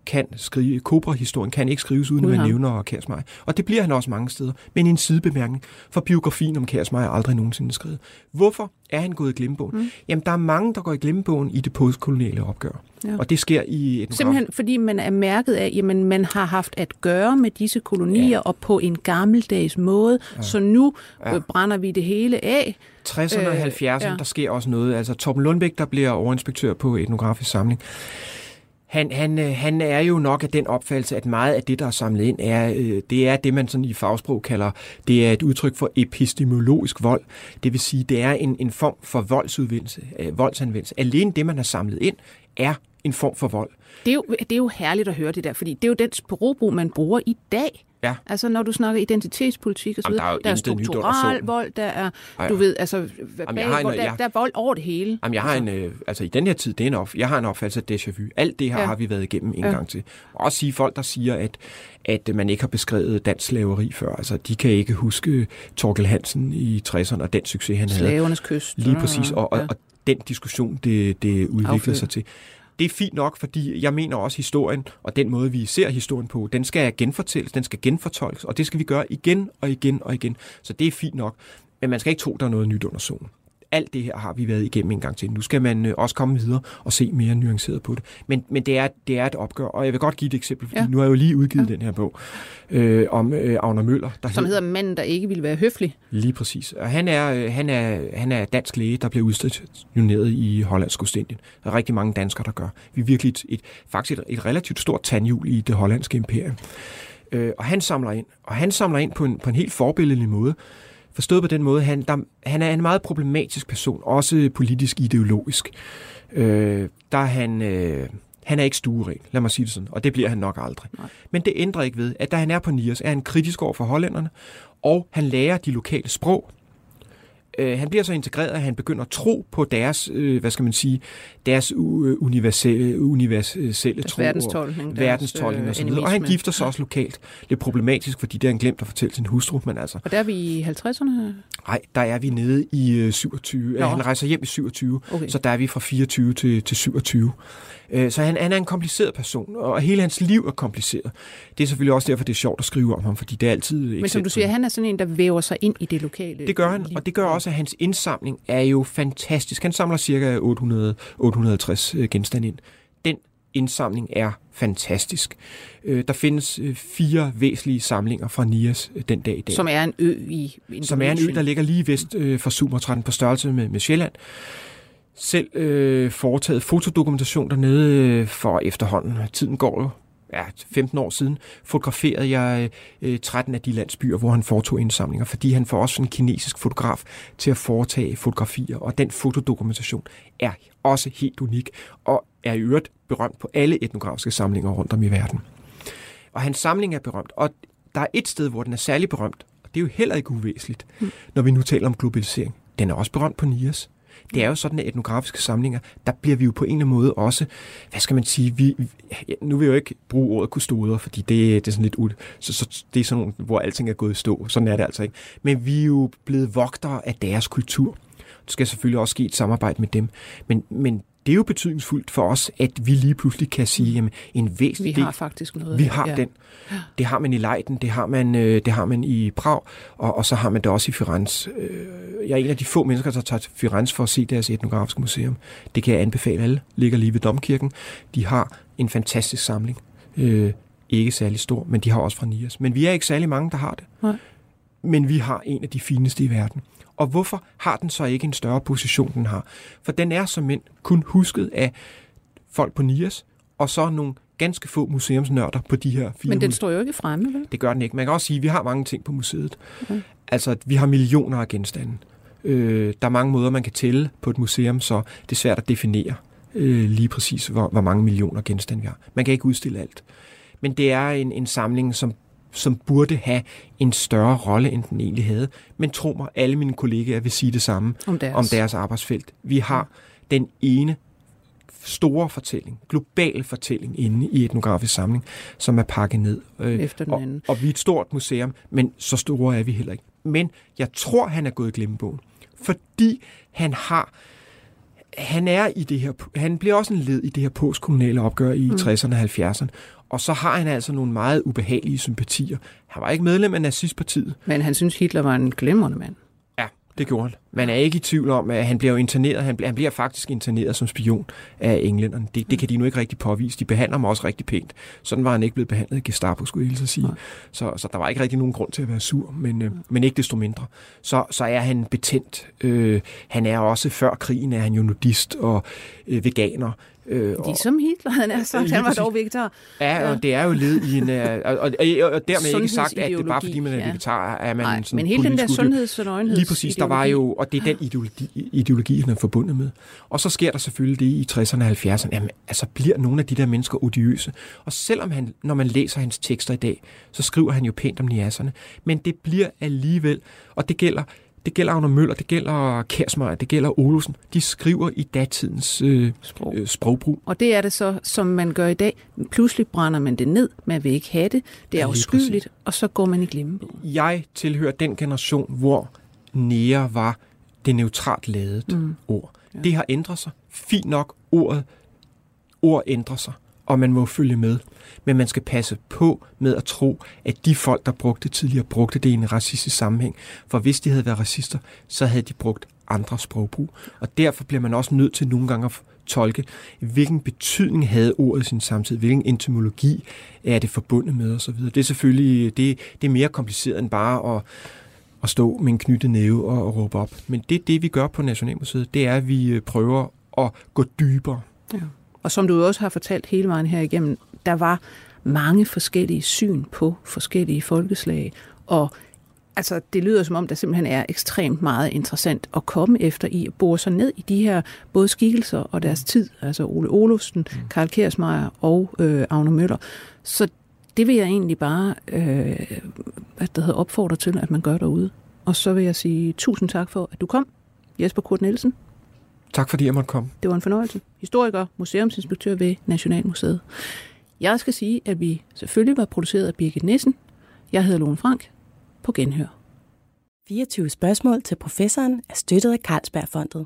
[SPEAKER 4] kan skrive, Cobra-historien kan ikke skrives, uden at man nævner Kærsmeier. Og det bliver han også mange steder. Men en sidebemærkning, for biografien om Kærsmeier er aldrig nogensinde skrevet. Hvorfor er han gået i glemmebogen? Mm. Jamen, der er mange, der går i glemmebogen i det postkoloniale opgør.
[SPEAKER 3] Ja.
[SPEAKER 4] Og det sker i et
[SPEAKER 3] Simpelthen fordi man er mærket af, at man har haft at gøre med disse kolonier
[SPEAKER 4] Ja.
[SPEAKER 3] og på en gammeldags måde. Ja. Så nu
[SPEAKER 4] Ja.
[SPEAKER 3] ja. brænder vi det hele af.
[SPEAKER 4] 60'erne og
[SPEAKER 3] Øh,
[SPEAKER 4] 70'erne,
[SPEAKER 3] ja.
[SPEAKER 4] der sker også noget. Altså Torben Lundbæk, der bliver overinspektør på etnografisk samling. Han, han, øh, han er jo nok af den opfattelse, at meget af det, der er samlet ind, er, øh, det er det, man sådan i fagsprog kalder, det er et udtryk for epistemologisk vold. Det vil sige, det er en, en form for voldsudvindelse, øh, voldsanvendelse. Alene det, man har samlet ind, er en form for vold.
[SPEAKER 3] Det er, jo, det er jo herligt at høre det der, fordi det er jo den sprogbrug, man bruger i dag.
[SPEAKER 4] Ja.
[SPEAKER 3] Altså når du snakker identitetspolitik og så
[SPEAKER 4] Jamen, der er
[SPEAKER 3] videre, der er struktural vold, der er,
[SPEAKER 4] Ej,
[SPEAKER 3] du ved, altså,
[SPEAKER 4] Jamen, jeg en-
[SPEAKER 3] vold, der,
[SPEAKER 4] jeg-
[SPEAKER 3] der er vold over det hele.
[SPEAKER 4] Jamen, jeg har en, øh, altså i den her tid, det er en op, jeg har en opfattelse af déjà vu. Alt det her ja. Har vi været igennem en
[SPEAKER 3] Ja.
[SPEAKER 4] gang til. Og også sige folk, der siger, at, at man ikke har beskrevet dansk slaveri før. Altså, de kan ikke huske Torkel Hansen i 60'erne og den succes, han havde.
[SPEAKER 3] Slavernes kyst.
[SPEAKER 4] Lige præcis, og, og,
[SPEAKER 3] ja.
[SPEAKER 4] og den diskussion, det, det udviklede
[SPEAKER 3] Affødte.
[SPEAKER 4] sig til. Det er fint nok, fordi jeg mener også historien, og den måde, vi ser historien på, den skal genfortælles, den skal genfortolkes, og det skal vi gøre igen og igen og igen. Så det er fint nok, men man skal ikke tro, der er noget nyt under solen. Alt det her har vi været igennem en gang til. Nu skal man øh, også komme videre og se mere nuanceret på det. Men, men det, er, det er et opgør, og jeg vil godt give et eksempel, fordi ja. Nu har jeg jo lige udgivet ja. den her bog øh, om øh, Agner Møller. Der
[SPEAKER 3] Som hedder Manden, der ikke ville være høflig.
[SPEAKER 4] Lige præcis. Og han er, øh, han er, han er dansk læge, der bliver udstationeret i Hollandsk Ostindien. Der er rigtig mange danskere, der gør. Vi er virkelig et, et, faktisk et, et relativt stort tandhjul i det hollandske imperium. Øh, og han samler ind. Og han samler ind på en, på en helt forbilledelig måde. Forstået på den måde, han, der, han er en meget problematisk person, også politisk ideologisk. Øh, der er han... Øh, han er ikke stueren, lad mig sige det sådan, og det bliver han nok aldrig.
[SPEAKER 3] Nej.
[SPEAKER 4] Men det ændrer ikke ved, at da han er på Nias, er han kritisk over for hollænderne, og han lærer de lokale sprog. Øh, han bliver så integreret, at han begynder at tro på deres, øh, hvad skal man sige, deres u- universelle, universelle
[SPEAKER 3] Deres
[SPEAKER 4] tro. og-
[SPEAKER 3] verdenstolkning, deres,
[SPEAKER 4] verdenstolkning
[SPEAKER 3] øh,
[SPEAKER 4] og. Og han gifter sig også lokalt. Lidt problematisk, fordi det har han glemt at fortælle sin hustru, men altså,
[SPEAKER 3] Og der er vi i 50'erne.
[SPEAKER 4] nej, der er vi nede i øh, 27.
[SPEAKER 3] Nå.
[SPEAKER 4] Han rejser hjem i 27,
[SPEAKER 3] Okay.
[SPEAKER 4] så der er vi fra 24 til, til 27. Øh, Så han, han er en kompliceret person, og hele hans liv er kompliceret. Det er selvfølgelig også derfor, det er sjovt at skrive om ham, fordi det er altid...
[SPEAKER 3] Men som du siger, han er sådan en, der væver sig ind i det lokale
[SPEAKER 4] Det gør han, og det gør også, at hans indsamling er jo fantastisk. Han samler cirka 800, 850 øh, genstande ind. Den indsamling er fantastisk. Øh, Der findes øh, fire væsentlige samlinger fra Nias øh, den dag i dag.
[SPEAKER 3] Som er en ø i Indonesien.
[SPEAKER 4] som er en ø, der ligger lige vest øh, for Sumatra, på størrelse med, med Sjælland. Selv øh, foretaget fotodokumentation dernede øh, for efterhånden. Tiden går jo ja, 15 år siden, fotograferede jeg øh, 13 af de landsbyer, hvor han foretog indsamlinger, fordi han får også en kinesisk fotograf til at foretage fotografier, og den fotodokumentation er også helt unik, og er i øvrigt berømt på alle etnografiske samlinger rundt om i verden. Og hans samling er berømt. Og der er et sted, hvor den er særlig berømt, og det er jo heller ikke uvæsentligt, mm. når vi nu taler om globalisering. Den er også berømt på Nias. Det er jo sådan, at etnografiske samlinger, der bliver vi jo på en eller anden måde også, hvad skal man sige, vi, nu vil jeg jo ikke bruge ordet kustoder, fordi det, det er sådan lidt ud, så, så det er sådan nogle, hvor alting er gået i stå. Sådan er det altså ikke. Men vi er jo blevet vogtere af deres kultur. Det skal selvfølgelig også ske et samarbejde med dem. Men, men det er jo betydningsfuldt for os, at vi lige pludselig kan sige, at en væsentlig
[SPEAKER 3] Vi har faktisk noget.
[SPEAKER 4] Vi har ja. den. Det har man i Leiden, det har man, øh, det har man i Prag, og, og så har man det også i Firenze. Øh, jeg er en af de få mennesker, der tager til Firenze for at se deres etnografiske museum. Det kan jeg anbefale alle. Ligger lige ved Domkirken. De har en fantastisk samling. Øh, ikke særlig stor, men de har også fra Nias. Men vi er ikke særlig mange, der har det. Nej. Men vi har en af de fineste i verden. Og hvorfor har den så ikke en større position, den har? For den er som mænd kun husket af folk på NIAS, og så nogle ganske få museumsnørder på de her fire
[SPEAKER 3] Men den står jo ikke fremme, vel?
[SPEAKER 4] Det gør den ikke. Man kan også sige, at vi har mange ting på museet. Okay. Altså, vi har millioner af genstande. Øh, der er mange måder, man kan tælle på et museum, så det er svært at definere øh, lige præcis, hvor, hvor mange millioner genstande vi har. Man kan ikke udstille alt. Men det er en, en samling, som som burde have en større rolle, end den egentlig havde. Men tro mig, alle mine kollegaer vil sige det samme om deres, om deres arbejdsfelt. Vi har den ene store fortælling, global fortælling inde i etnografisk samling, som er pakket ned.
[SPEAKER 3] Øh, Efter den anden.
[SPEAKER 4] Og, og vi er et stort museum, men så store er vi heller ikke. Men jeg tror, han er gået i glemmebogen, fordi han har han er i det her, han bliver også en led i det her postkoloniale opgør i mm. 60'erne og 70'erne, og så har han altså nogle meget ubehagelige sympatier. Han var ikke medlem af nazistpartiet.
[SPEAKER 3] Men han synes, Hitler var en glimrende mand.
[SPEAKER 4] Ja, det gjorde han. Man er ikke i tvivl om, at han bliver jo interneret. Han bliver, han bliver faktisk interneret som spion af englænderne. Det, det kan de nu ikke rigtig påvise. De behandler ham også rigtig pænt. Sådan var han ikke blevet behandlet i Gestapo, skulle jeg sige. Så, så der var ikke rigtig nogen grund til at være sur, men, øh, men ikke desto mindre. Så, så er han betændt. Øh, han er også før krigen, er han jo nudist og øh, veganer.
[SPEAKER 3] Øh, som Hitler, han er sagt. Han var dog vegetar.
[SPEAKER 4] Ja, og det er jo led i en... Øh, og, og, og, dermed ikke sagt, at det bare fordi man er ja. vegetar, er man Nej, sådan
[SPEAKER 3] men hele den der sundheds- og
[SPEAKER 4] Lige præcis, der var jo... Og det er den ideologi, ideologi, han er forbundet med. Og så sker der selvfølgelig det i 60'erne og 70'erne. Jamen, altså bliver nogle af de der mennesker odiøse. Og selvom han, når man læser hans tekster i dag, så skriver han jo pænt om niasserne. Men det bliver alligevel... Og det gælder det gælder Agner Møller, det gælder Kærsmeier, det gælder Olsen. De skriver i datidens øh, Sprog. øh, sprogbrug.
[SPEAKER 3] Og det er det så, som man gør i dag. Pludselig brænder man det ned, man vil ikke have det, det er ja, uskyldigt, og så går man i glemmebogen.
[SPEAKER 4] Jeg tilhører den generation, hvor nære var det neutralt lavet mm. ord. Ja. Det har ændret sig. Fint nok, ordet, ord ændrer sig og man må følge med. Men man skal passe på med at tro, at de folk, der brugte det tidligere, brugte det i en racistisk sammenhæng. For hvis de havde været racister, så havde de brugt andre sprogbrug. Og derfor bliver man også nødt til nogle gange at tolke, hvilken betydning havde ordet i sin samtid, hvilken entomologi er det forbundet med osv. Det er selvfølgelig det, det er mere kompliceret end bare at, at stå med en knyttet næve og, og råbe op. Men det, det vi gør på Nationalmuseet, det er, at vi øh, prøver at gå dybere. Ja.
[SPEAKER 3] Og som du også har fortalt hele vejen her igennem, der var mange forskellige syn på forskellige folkeslag, og altså, det lyder som om, der simpelthen er ekstremt meget interessant at komme efter i at bore sig ned i de her både skikkelser og deres tid, altså Ole Olufsen, mm. Karl Kersmeier og øh, Agne Møller. Så det vil jeg egentlig bare øh, at der hedder, opfordre til, at man gør derude. Og så vil jeg sige tusind tak for, at du kom, Jesper Kurt Nielsen.
[SPEAKER 4] Tak fordi jeg måtte komme.
[SPEAKER 3] Det var en fornøjelse. Historiker, museumsinspektør ved Nationalmuseet. Jeg skal sige, at vi selvfølgelig var produceret af Birgit Nissen. Jeg hedder Lone Frank. På genhør.
[SPEAKER 1] 24 spørgsmål til professoren er støttet af Carlsbergfondet.